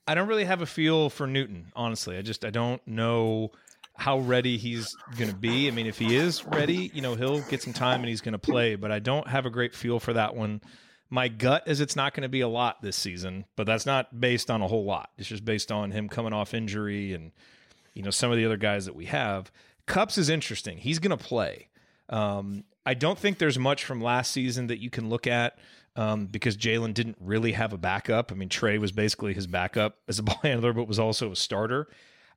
I don't really have a feel for Newton, honestly. I just I don't know how ready he's going to be. I mean, if he is ready, you know, he'll get some time and he's going to play. But I don't have a great feel for that one. My gut is it's not going to be a lot this season, but that's not based on a whole lot. It's just based on him coming off injury and you know some of the other guys that we have. Cupps is interesting. He's going to play. Um, I don't think there's much from last season that you can look at um, because Jalen didn't really have a backup. I mean, Trey was basically his backup as a ball handler, but was also a starter.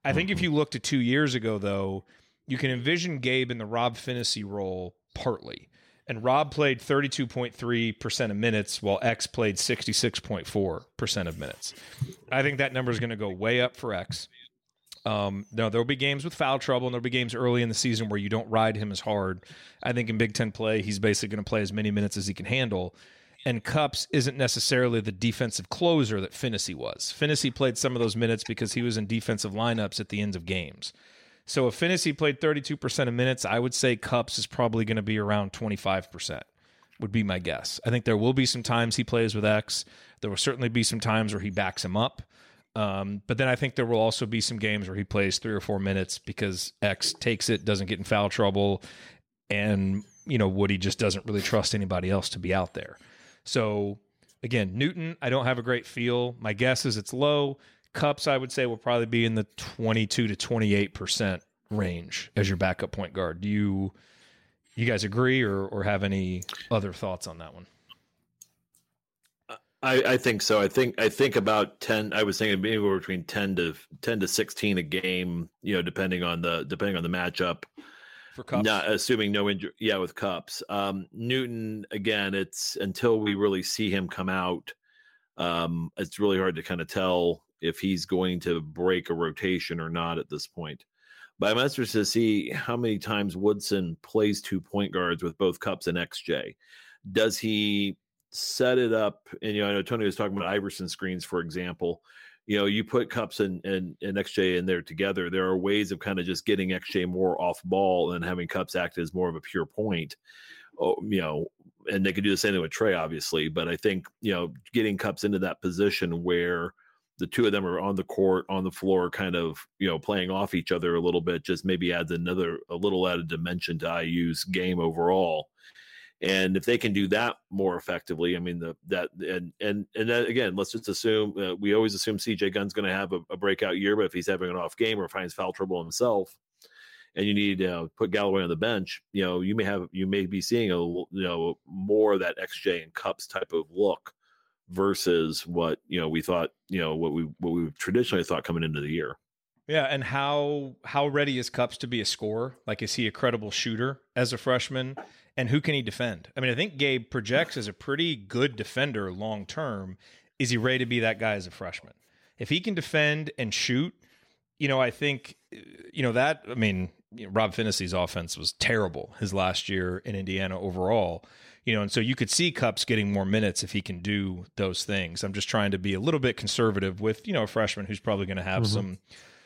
I think if you look to two years ago, though, you can envision Gabe in the Rob Phinisee role partly. And Rob played 32.3% of minutes while X played 66.4% of minutes. I think that number is going to go way up for X. Um, no, there'll be games with foul trouble, and there'll be games early in the season where you don't ride him as hard. I think in Big Ten play, he's basically going to play as many minutes as he can handle. And Cupps isn't necessarily the defensive closer that Phinisee was. Phinisee played some of those minutes because he was in defensive lineups at the ends of games. So if Phinisee played 32% of minutes, I would say Cupps is probably going to be around 25%, would be my guess. I think there will be some times he plays with X. There will certainly be some times where he backs him up. Um, but then I think there will also be some games where he plays three or four minutes because X takes it, doesn't get in foul trouble, and you know Woody just doesn't really trust anybody else to be out there. So again, Newton, I don't have a great feel. My guess is it's low. Cupps, I would say, will probably be in the twenty-two to twenty-eight percent range as your backup point guard. Do you you guys agree or or have any other thoughts on that one? I, I think so. I think I think about ten. I was thinking maybe between ten to ten to sixteen a game. You know, depending on the depending on the matchup. For Cupps, not assuming no injury. Yeah, with Cupps. Um, Newton again. It's until we really see him come out. Um, it's really hard to kind of tell if he's going to break a rotation or not at this point. But I'm interested to see how many times Woodson plays two point guards with both Cupps and XJ. Does he set it up? And you know, I know Tony was talking about Iverson screens, for example. You know, you put Cupps and, and, and XJ in there together. There are ways of kind of just getting XJ more off ball and having Cupps act as more of a pure point. Oh, you know, and they could do the same thing with Trey, obviously. But I think you know, getting Cupps into that position where the two of them are on the court on the floor kind of you know playing off each other a little bit just maybe adds another a little added dimension to IU's game overall and if they can do that more effectively i mean the that and and and then again let's just assume uh, we always assume cj gunn's going to have a, a, breakout year but if he's having an off game or finds foul trouble himself and you need to uh, put Galloway on the bench, you know, you may have you may be seeing a you know more of that XJ and Cupps type of look versus what you know we thought you know what we what we traditionally thought coming into the year. Yeah, and how how ready is Cupps to be a scorer? Like, is he a credible shooter as a freshman? And who can he defend? I mean, I think Gabe projects as a pretty good defender long term. Is he ready to be that guy as a freshman? If he can defend and shoot, you know, I think, you know, that, I mean, you know, Rob Phinisee's offense was terrible his last year in Indiana overall you know, and so you could see Cupps getting more minutes if he can do those things. I'm just trying to be a little bit conservative with, you know, a freshman who's probably going to have mm-hmm. some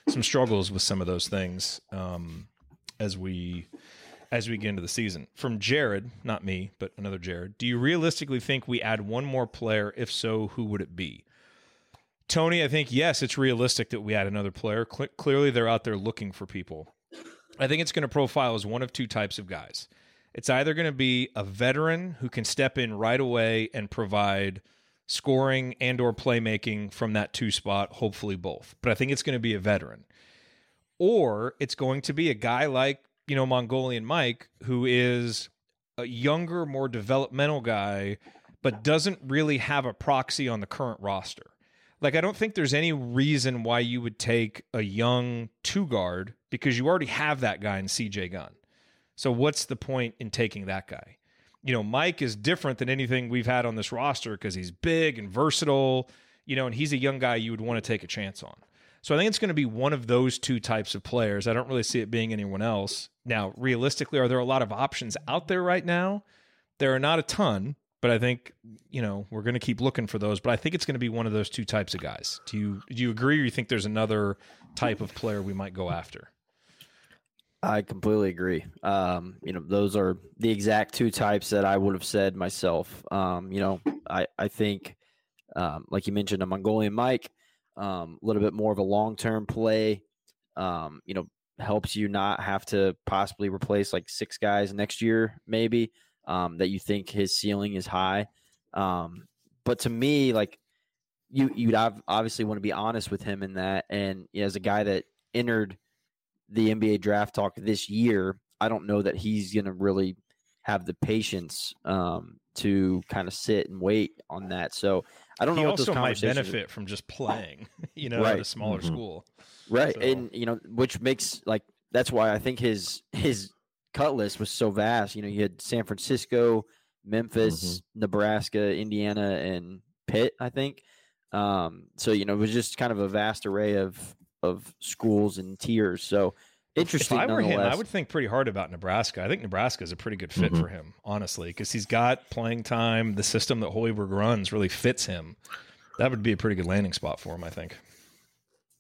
some struggles with some of those things um, as we as we get into the season. From Jared, not me, but another Jared. Do you realistically think we add one more player? If so, who would it be? Tony, I think yes, it's realistic that we add another player. Cl- clearly, they're out there looking for people. I think it's going to profile as one of two types of guys. It's either going to be a veteran who can step in right away and provide scoring and or playmaking from that two spot, hopefully both. But I think it's going to be a veteran. Or it's going to be a guy like, you know, Mongolian Mike who is a younger, more developmental guy but doesn't really have a proxy on the current roster. Like I don't think there's any reason why you would take a young two guard because you already have that guy in CJ Gunn. So what's the point in taking that guy? You know, Mike is different than anything we've had on this roster because he's big and versatile, you know, and he's a young guy you would want to take a chance on. So I think it's going to be one of those two types of players. I don't really see it being anyone else. Now, realistically, are there a lot of options out there right now? There are not a ton, but I think, you know, we're going to keep looking for those, but I think it's going to be one of those two types of guys. Do you do you agree or you think there's another type of player we might go after? I completely agree. Um, you know, those are the exact two types that I would have said myself. Um, you know, I, I think, um, like you mentioned, a Mongolian Mike, um, a little bit more of a long term play, um, you know, helps you not have to possibly replace like six guys next year, maybe, um, that you think his ceiling is high. but to me, like, you, you'd obviously want to be honest with him in that. And you know, as a guy that entered – the NBA draft talk this year, I don't know that he's going to really have the patience um, to kind of sit and wait on that. So I don't he know what those also might benefit from just playing, you know, at a smaller Mhm. school. Right So- and you know which makes like that's why i think his his cut list was so vast you know you had san francisco memphis nebraska indiana and pitt i think um so you know it was just kind of a vast array of of schools and tiers so interesting If I were him, I would think pretty hard about Nebraska. I think Nebraska is a pretty good fit Mhm. for him, honestly, because he's got playing time. The system that Hoiberg runs really fits him. That would be a pretty good landing spot for him, I think.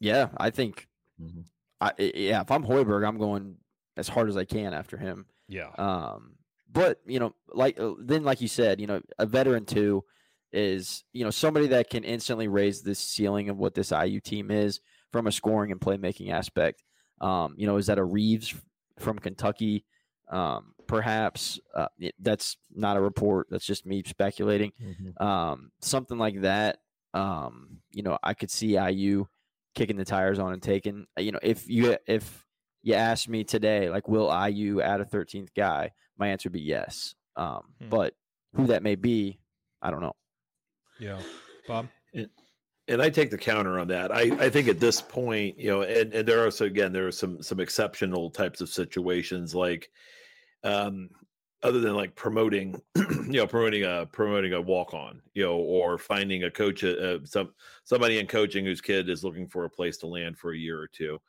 Yeah i think Mm-hmm. I, I- yeah if i'm hoiberg i'm going as hard as i can after him Yeah. Um, but you know, like uh, then, like you said, you know, a veteran too is you know somebody that can instantly raise the ceiling of what this IU team is from a scoring and playmaking aspect. Um, you know, is that a Reeves from Kentucky? Um, perhaps uh, that's not a report. That's just me speculating. Um, something like that. Um, you know, I could see IU kicking the tires on and taking. uh, You know, if you if you asked me today, like, will IU add a 13th guy? My answer would be yes. Um, Hmm. But who that may be, I don't know. Yeah. Bob? and I take the counter on that. I, I think at this point, you know, and, and there are so again there are some some exceptional types of situations like, um, other than like promoting, you know, promoting a promoting a walk on, you know, or finding a coach, uh, some somebody in coaching whose kid is looking for a place to land for a year or two.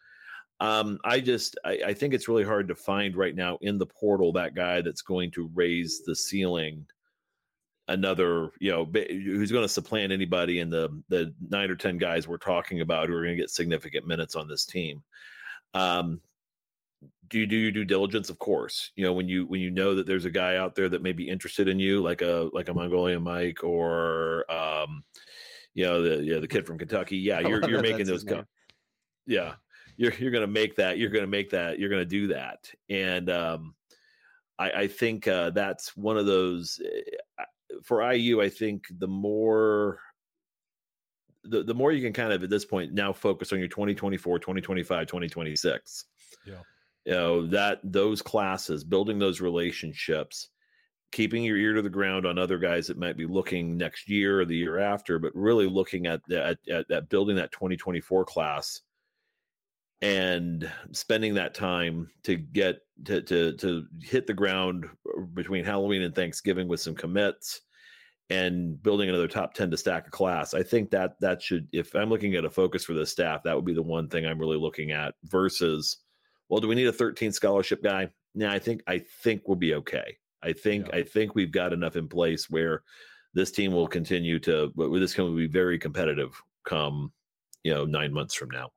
Um, I just I, I think it's really hard to find right now in the portal that guy that's going to raise the ceiling another you know who's going to supplant anybody in the the nine or ten guys we're talking about who are going to get significant minutes on this team um do you do your due diligence of course you know when you when you know that there's a guy out there that may be interested in you like a like a mongolian mike or um you know the yeah the kid from kentucky yeah you're you're making those co- name. yeah you're you're gonna make that you're gonna make that you're gonna do that and um i i think uh that's one of those uh, for iu i think the more the, the more you can kind of at this point now focus on your 2024 2025 2026 Yeah. You know that those classes building those relationships keeping your ear to the ground on other guys that might be looking next year or the year after but really looking at that at, building that 2024 class and spending that time to get to to to hit the ground between Halloween and Thanksgiving with some commits and building another top 10 to stack a class. I think that that should if I'm looking at a focus for the staff, that would be the one thing I'm really looking at versus well, do we need a 13 scholarship guy? Nah, I think I think we'll be okay. I think I think we've got enough in place where this team will continue to this team will be very competitive come you know 9 months from now.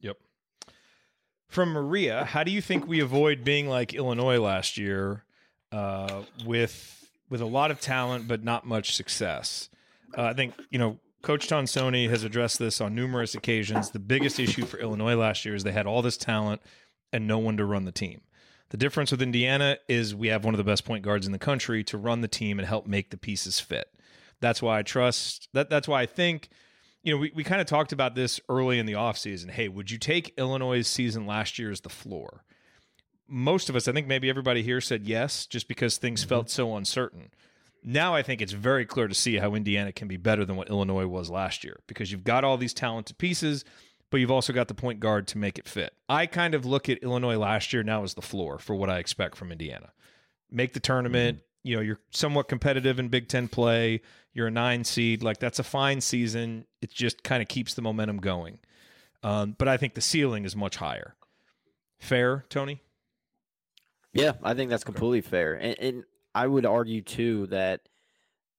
Yep. From Maria, how do you think we avoid being like Illinois last year, uh, with with a lot of talent but not much success? Uh, I think you know Coach Tonsoni has addressed this on numerous occasions. The biggest issue for Illinois last year is they had all this talent and no one to run the team. The difference with Indiana is we have one of the best point guards in the country to run the team and help make the pieces fit. That's why I trust that. That's why I think you know, we, we kind of talked about this early in the offseason. Hey, would you take Illinois' season last year as the floor? Most of us, I think maybe everybody here said yes, just because things mm-hmm. felt so uncertain. Now I think it's very clear to see how Indiana can be better than what Illinois was last year because you've got all these talented pieces, but you've also got the point guard to make it fit. I kind of look at Illinois last year now as the floor for what I expect from Indiana. Make the tournament, you know, you're somewhat competitive in Big Ten play. You're a nine seed. Like that's a fine season. It just kind of keeps the momentum going. Um, but I think the ceiling is much higher. Fair, Tony? Yeah, I think that's completely fair, and, and I would argue too that,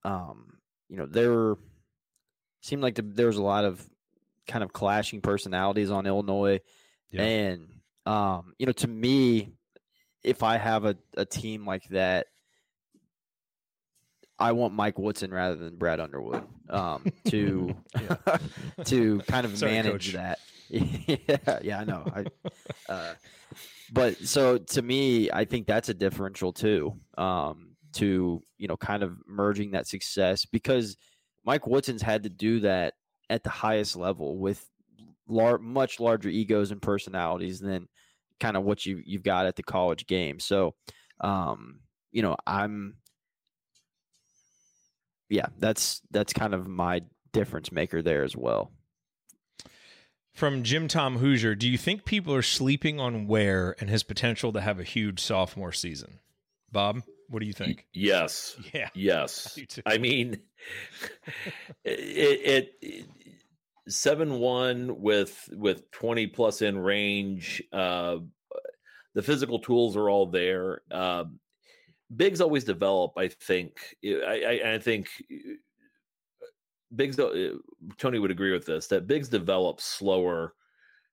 um, you know, there seemed like the, there was a lot of kind of clashing personalities on Illinois, and um, you know, to me, if I have a, a team like that, I want Mike Woodson rather than Brad Underwood um, to to kind of Sorry, manage Coach. that. yeah, yeah, I know. I, uh, but so to me, I think that's a differential too. Um, to you know, kind of merging that success because Mike Woodson's had to do that at the highest level with lar- much larger egos and personalities than kind of what you you've got at the college game. So, um, you know, I'm yeah, that's that's kind of my difference maker there as well. From Jim Tom Hoosier, do you think people are sleeping on Ware and his potential to have a huge sophomore season? Bob, what do you think? Yes. Yeah. Yes. I mean, it, it seven one with with twenty plus in range. Uh, the physical tools are all there. Uh, bigs always develop. I think. I, I, I think bigs. Uh, Tony would agree with this that bigs develop slower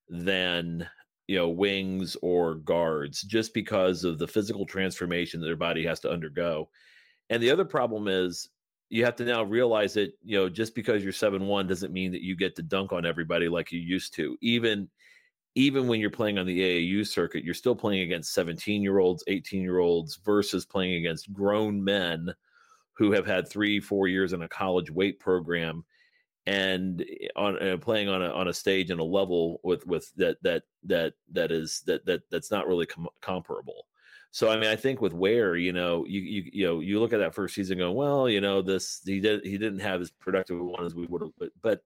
than you know wings or guards just because of the physical transformation that their body has to undergo. And the other problem is you have to now realize that you know just because you're seven one doesn't mean that you get to dunk on everybody like you used to. Even even when you're playing on the AAU circuit, you're still playing against 17 year olds, 18 year olds versus playing against grown men who have had three, four years in a college weight program and on uh, playing on a on a stage and a level with with that that that that is that that that's not really com- comparable. So I mean, I think with Ware, you know, you you you know, you look at that first season, going, well, you know, this he did he didn't have as productive one as we would have, but but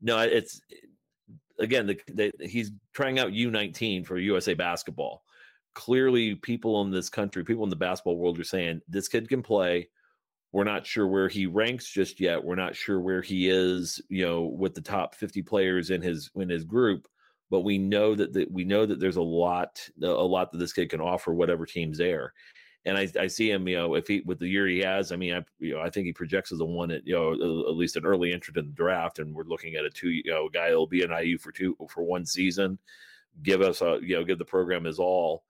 no, it's again, the, the, he's trying out U19 for USA basketball. Clearly, people in this country, people in the basketball world, are saying this kid can play. We're not sure where he ranks just yet. We're not sure where he is, you know, with the top 50 players in his in his group. But we know that, that we know that there's a lot, a lot that this kid can offer, whatever team's there. And I, I see him, you know, if he with the year he has, I mean, I, you know, I think he projects as a one at, you know, at least an early entrant in the draft. And we're looking at a two, you know, guy will be an IU for two for one season, give us a, you know, give the program his all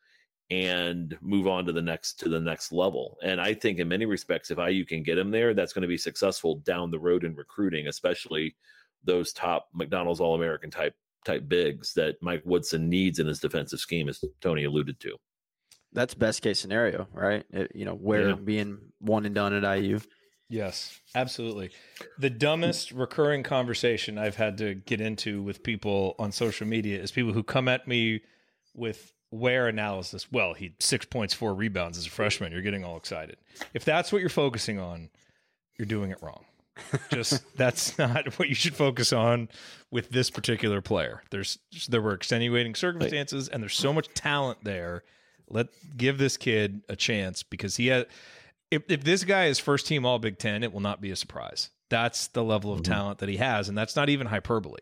and move on to the next to the next level. And I think in many respects, if IU can get him there, that's going to be successful down the road in recruiting, especially those top McDonald's All American type type bigs that Mike Woodson needs in his defensive scheme, as Tony alluded to. That's best case scenario, right? It, you know, where Yeah. being one and done at IU. Yes, absolutely. The dumbest recurring conversation I've had to get into with people on social media is people who come at me with where analysis. Well, he six points, four rebounds as a freshman. You're getting all excited. If that's what you're focusing on, you're doing it wrong. Just that's not what you should focus on with this particular player. There's there were extenuating circumstances, and there's so much talent there. Let give this kid a chance because he had. If if this guy is first team All Big Ten, it will not be a surprise. That's the level of mm-hmm. talent that he has, and that's not even hyperbole.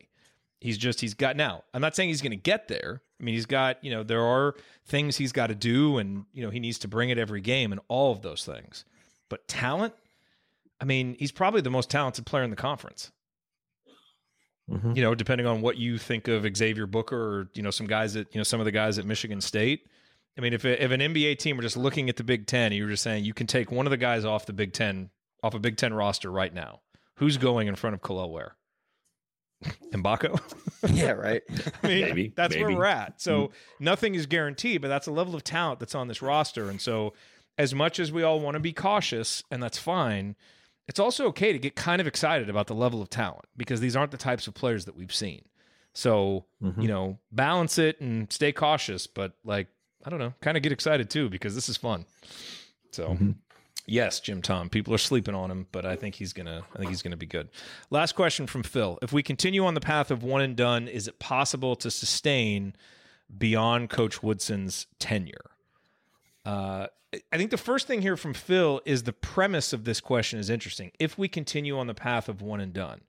He's just he's got now. I'm not saying he's going to get there. I mean, he's got you know there are things he's got to do, and you know he needs to bring it every game, and all of those things. But talent, I mean, he's probably the most talented player in the conference. Mm-hmm. You know, depending on what you think of Xavier Booker, or you know, some guys that you know, some of the guys at Michigan State. I mean, if if an NBA team were just looking at the Big Ten, you were just saying you can take one of the guys off the Big Ten, off a Big Ten roster right now. Who's going in front of Kel'el Ware? Mgbako? yeah, right. I mean, Maybe, that's where we're at. So hmm. nothing is guaranteed, but that's a level of talent that's on this roster. And so, as much as we all want to be cautious, and that's fine, it's also okay to get kind of excited about the level of talent because these aren't the types of players that we've seen. So, mm-hmm. you know, balance it and stay cautious, but like, I don't know, kind of get excited too because this is fun. So, mm-hmm. Yes, Jim Tom, people are sleeping on him, but I think he's going to I think he's to be good. Last question from Phil. If we continue on the path of one and done, is it possible to sustain beyond coach Woodson's tenure? Uh, I think the first thing here from Phil is the premise of this question is interesting. If we continue on the path of one and done,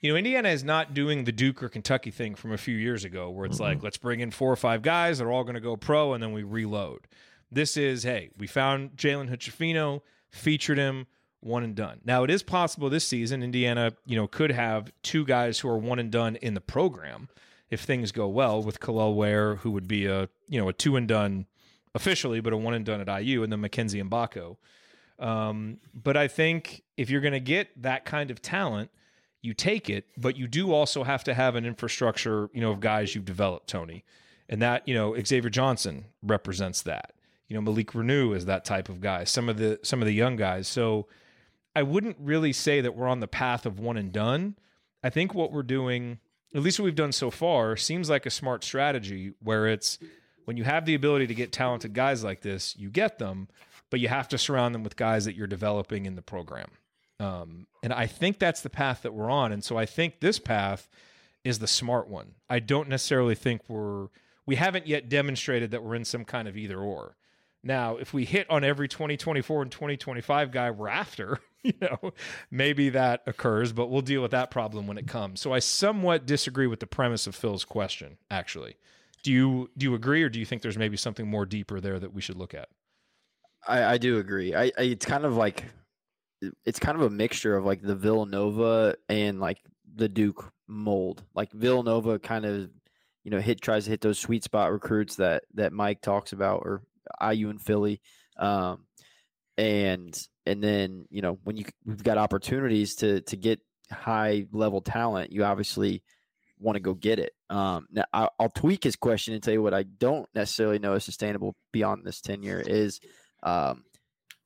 you know, Indiana is not doing the Duke or Kentucky thing from a few years ago where it's like, let's bring in four or five guys, they're all going to go pro, and then we reload. This is, hey, we found Jalen Hood-Schifino, featured him, one and done. Now, it is possible this season Indiana, you know, could have two guys who are one and done in the program if things go well with Kel'el Ware, who would be a, you know, a two and done officially, but a one and done at IU, and then Mackenzie Mgbako. Um, but I think if you're going to get that kind of talent, you take it, but you do also have to have an infrastructure, you know, of guys you've developed, Tony. And that, you know, Xavier Johnson represents that. You know, Malik Reneau is that type of guy. Some of the some of the young guys. So I wouldn't really say that we're on the path of one and done. I think what we're doing, at least what we've done so far, seems like a smart strategy where it's when you have the ability to get talented guys like this, you get them, but you have to surround them with guys that you're developing in the program. Um, and I think that's the path that we're on. And so I think this path is the smart one. I don't necessarily think we're we haven't yet demonstrated that we're in some kind of either or. Now, if we hit on every 2024 and 2025 guy we're after, you know, maybe that occurs, but we'll deal with that problem when it comes. So I somewhat disagree with the premise of Phil's question, actually. Do you do you agree or do you think there's maybe something more deeper there that we should look at? I, I do agree. I, I it's kind of like it's kind of a mixture of like the Villanova and like the Duke mold. Like Villanova kind of, you know, hit tries to hit those sweet spot recruits that that Mike talks about, or IU and Philly, um, and and then you know when you we've got opportunities to to get high level talent, you obviously want to go get it. Um, now I'll, I'll tweak his question and tell you what I don't necessarily know is sustainable beyond this tenure is. Um,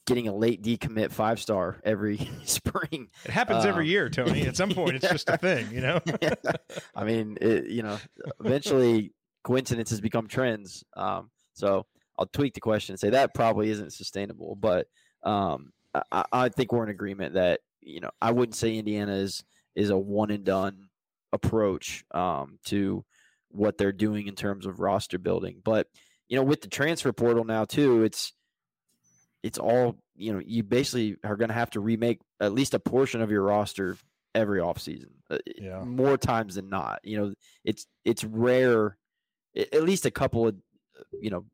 getting a late decommit five star every spring. It happens um, every year, Tony. At some point, it's just a thing, you know. I mean, it, you know, eventually coincidences become trends. Um, so I'll tweak the question and say that probably isn't sustainable. But um, I, I think we're in agreement that you know I wouldn't say Indiana is is a one and done approach um, to what they're doing in terms of roster building. But you know, with the transfer portal now too, it's it's all you know you basically are going to have to remake at least a portion of your roster every offseason uh, yeah. more times than not you know it's it's rare at least a couple of you know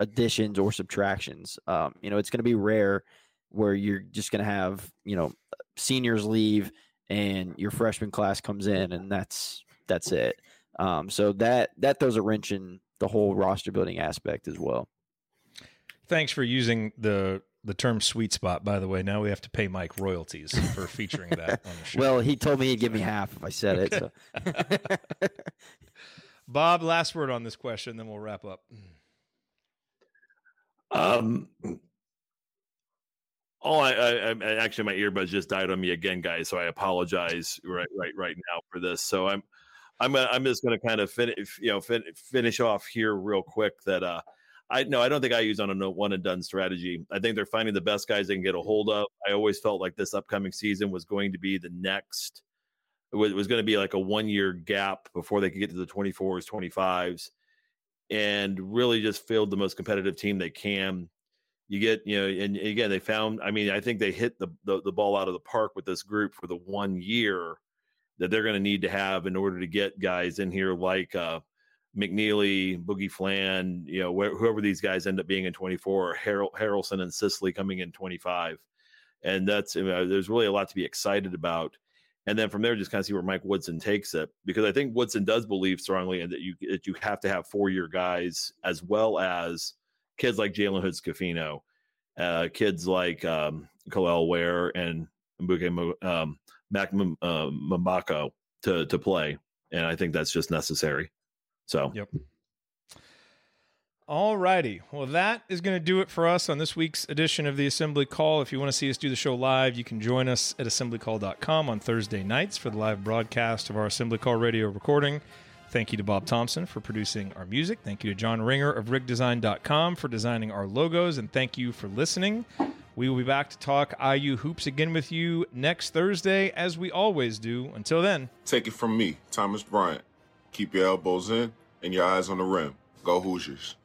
additions or subtractions um, you know it's going to be rare where you're just going to have you know seniors leave and your freshman class comes in and that's that's it um, so that that throws a wrench in the whole roster building aspect as well Thanks for using the the term sweet spot, by the way. Now we have to pay Mike royalties for featuring that on the show. Well, he told me he'd give me half if I said it. So. Bob, last word on this question, then we'll wrap up. Um, oh, I, I, I actually my earbuds just died on me again, guys. So I apologize right, right, right now for this. So I'm, I'm, I'm just going to kind of finish, you know, fin- finish off here real quick. That uh, I no, I don't think I use on a one and done strategy. I think they're finding the best guys they can get a hold of. I always felt like this upcoming season was going to be the next. It was going to be like a one year gap before they could get to the 24s, 25s, and really just field the most competitive team they can. You get, you know, and again, they found. I mean, I think they hit the, the the ball out of the park with this group for the one year that they're going to need to have in order to get guys in here like uh, McNeeley, Boogie Fland, you know, wh- whoever these guys end up being in 24, or Harrell, Haralson and Sisley coming in 25. And that's, you know, there's really a lot to be excited about. And then from there, just kind of see where Mike Woodson takes it, because I think Woodson does believe strongly in that you that you have to have four year guys as well as kids like Jalen Hood-Schifino, uh, kids like um, Kel'el Ware and Mbuke um, Mac uh, Mambako to to play, and I think that's just necessary. So, yep. All righty. Well, that is going to do it for us on this week's edition of the Assembly Call. If you want to see us do the show live, you can join us at assemblycall.com on Thursday nights for the live broadcast of our Assembly Call radio recording. Thank you to Bob Thompson for producing our music. Thank you to John Ringer of rigdesign.com for designing our logos. And thank you for listening. We will be back to talk IU hoops again with you next Thursday, as we always do. Until then, take it from me, Thomas Bryant. Keep your elbows in and your eyes on the rim. Go Hoosiers.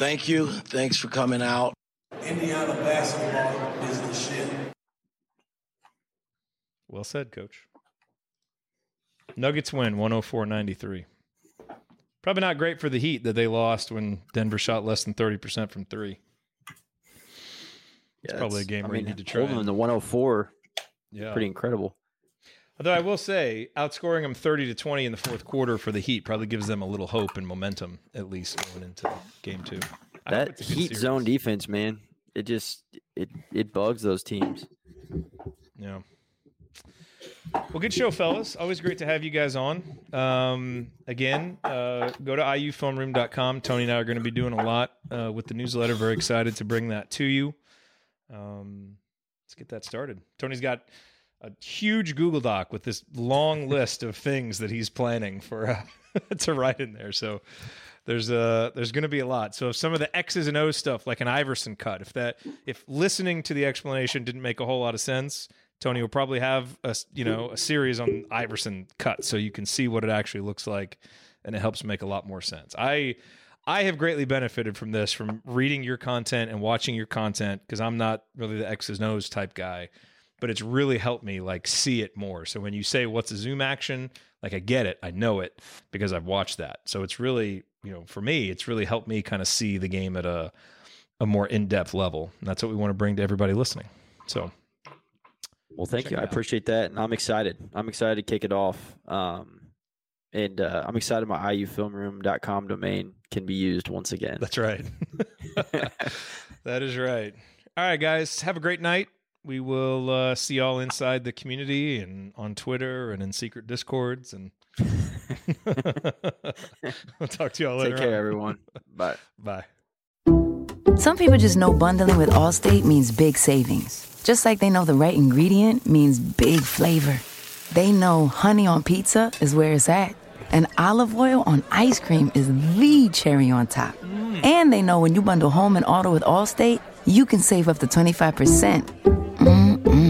Thank you. Thanks for coming out. Indiana basketball is the shit. Well said, coach. Nuggets win 104 93. Probably not great for the Heat that they lost when Denver shot less than 30% from three. It's Yeah, probably a it's- game I where you mean, need to try. holding them and- to 104. Yeah. pretty incredible. Although I will say, outscoring them 30 to 20 in the fourth quarter for the Heat probably gives them a little hope and momentum, at least going into game two. I That it's a good heat series. zone defense, man, it just it it bugs those teams. Yeah. Well, good show, fellas. Always great to have you guys on. Um, again, uh, go to iufilmroom.com. Tony and I are going to be doing a lot uh, with the newsletter. Very excited to bring that to you. Um, let's get that started. Tony's got a huge Google Doc with this long list of things that he's planning for uh, to write in there. So there's a there's going to be a lot. So if some of the X's and O's stuff, like an Iverson cut, if that if listening to the explanation didn't make a whole lot of sense, Tony will probably have a you know a series on Iverson cut, so you can see what it actually looks like, and it helps make a lot more sense. I I have greatly benefited from this, from reading your content and watching your content, because I'm not really the X's and O's type guy, but it's really helped me like see it more. So when you say what's a zoom action, like I get it, I know it because I've watched that. So it's really, you know, for me, it's really helped me kind of see the game at a a more in depth level. And that's what we want to bring to everybody listening. So Well, thank you. I appreciate that, and I'm excited. I'm excited to kick it off. Um, and uh, I'm excited my iufilmroom.com domain can be used once again. That's right. that is right. All right, guys, have a great night. We will uh, see y'all inside the community and on Twitter and in secret discords. And we'll talk to y'all later. Take care, on. everyone. Bye. Bye. Some people just know bundling with Allstate means big savings. Just like they know the right ingredient means big flavor. They know honey on pizza is where it's at, and olive oil on ice cream is the cherry on top. And they know when you bundle home and auto with Allstate, you can save up to 25%.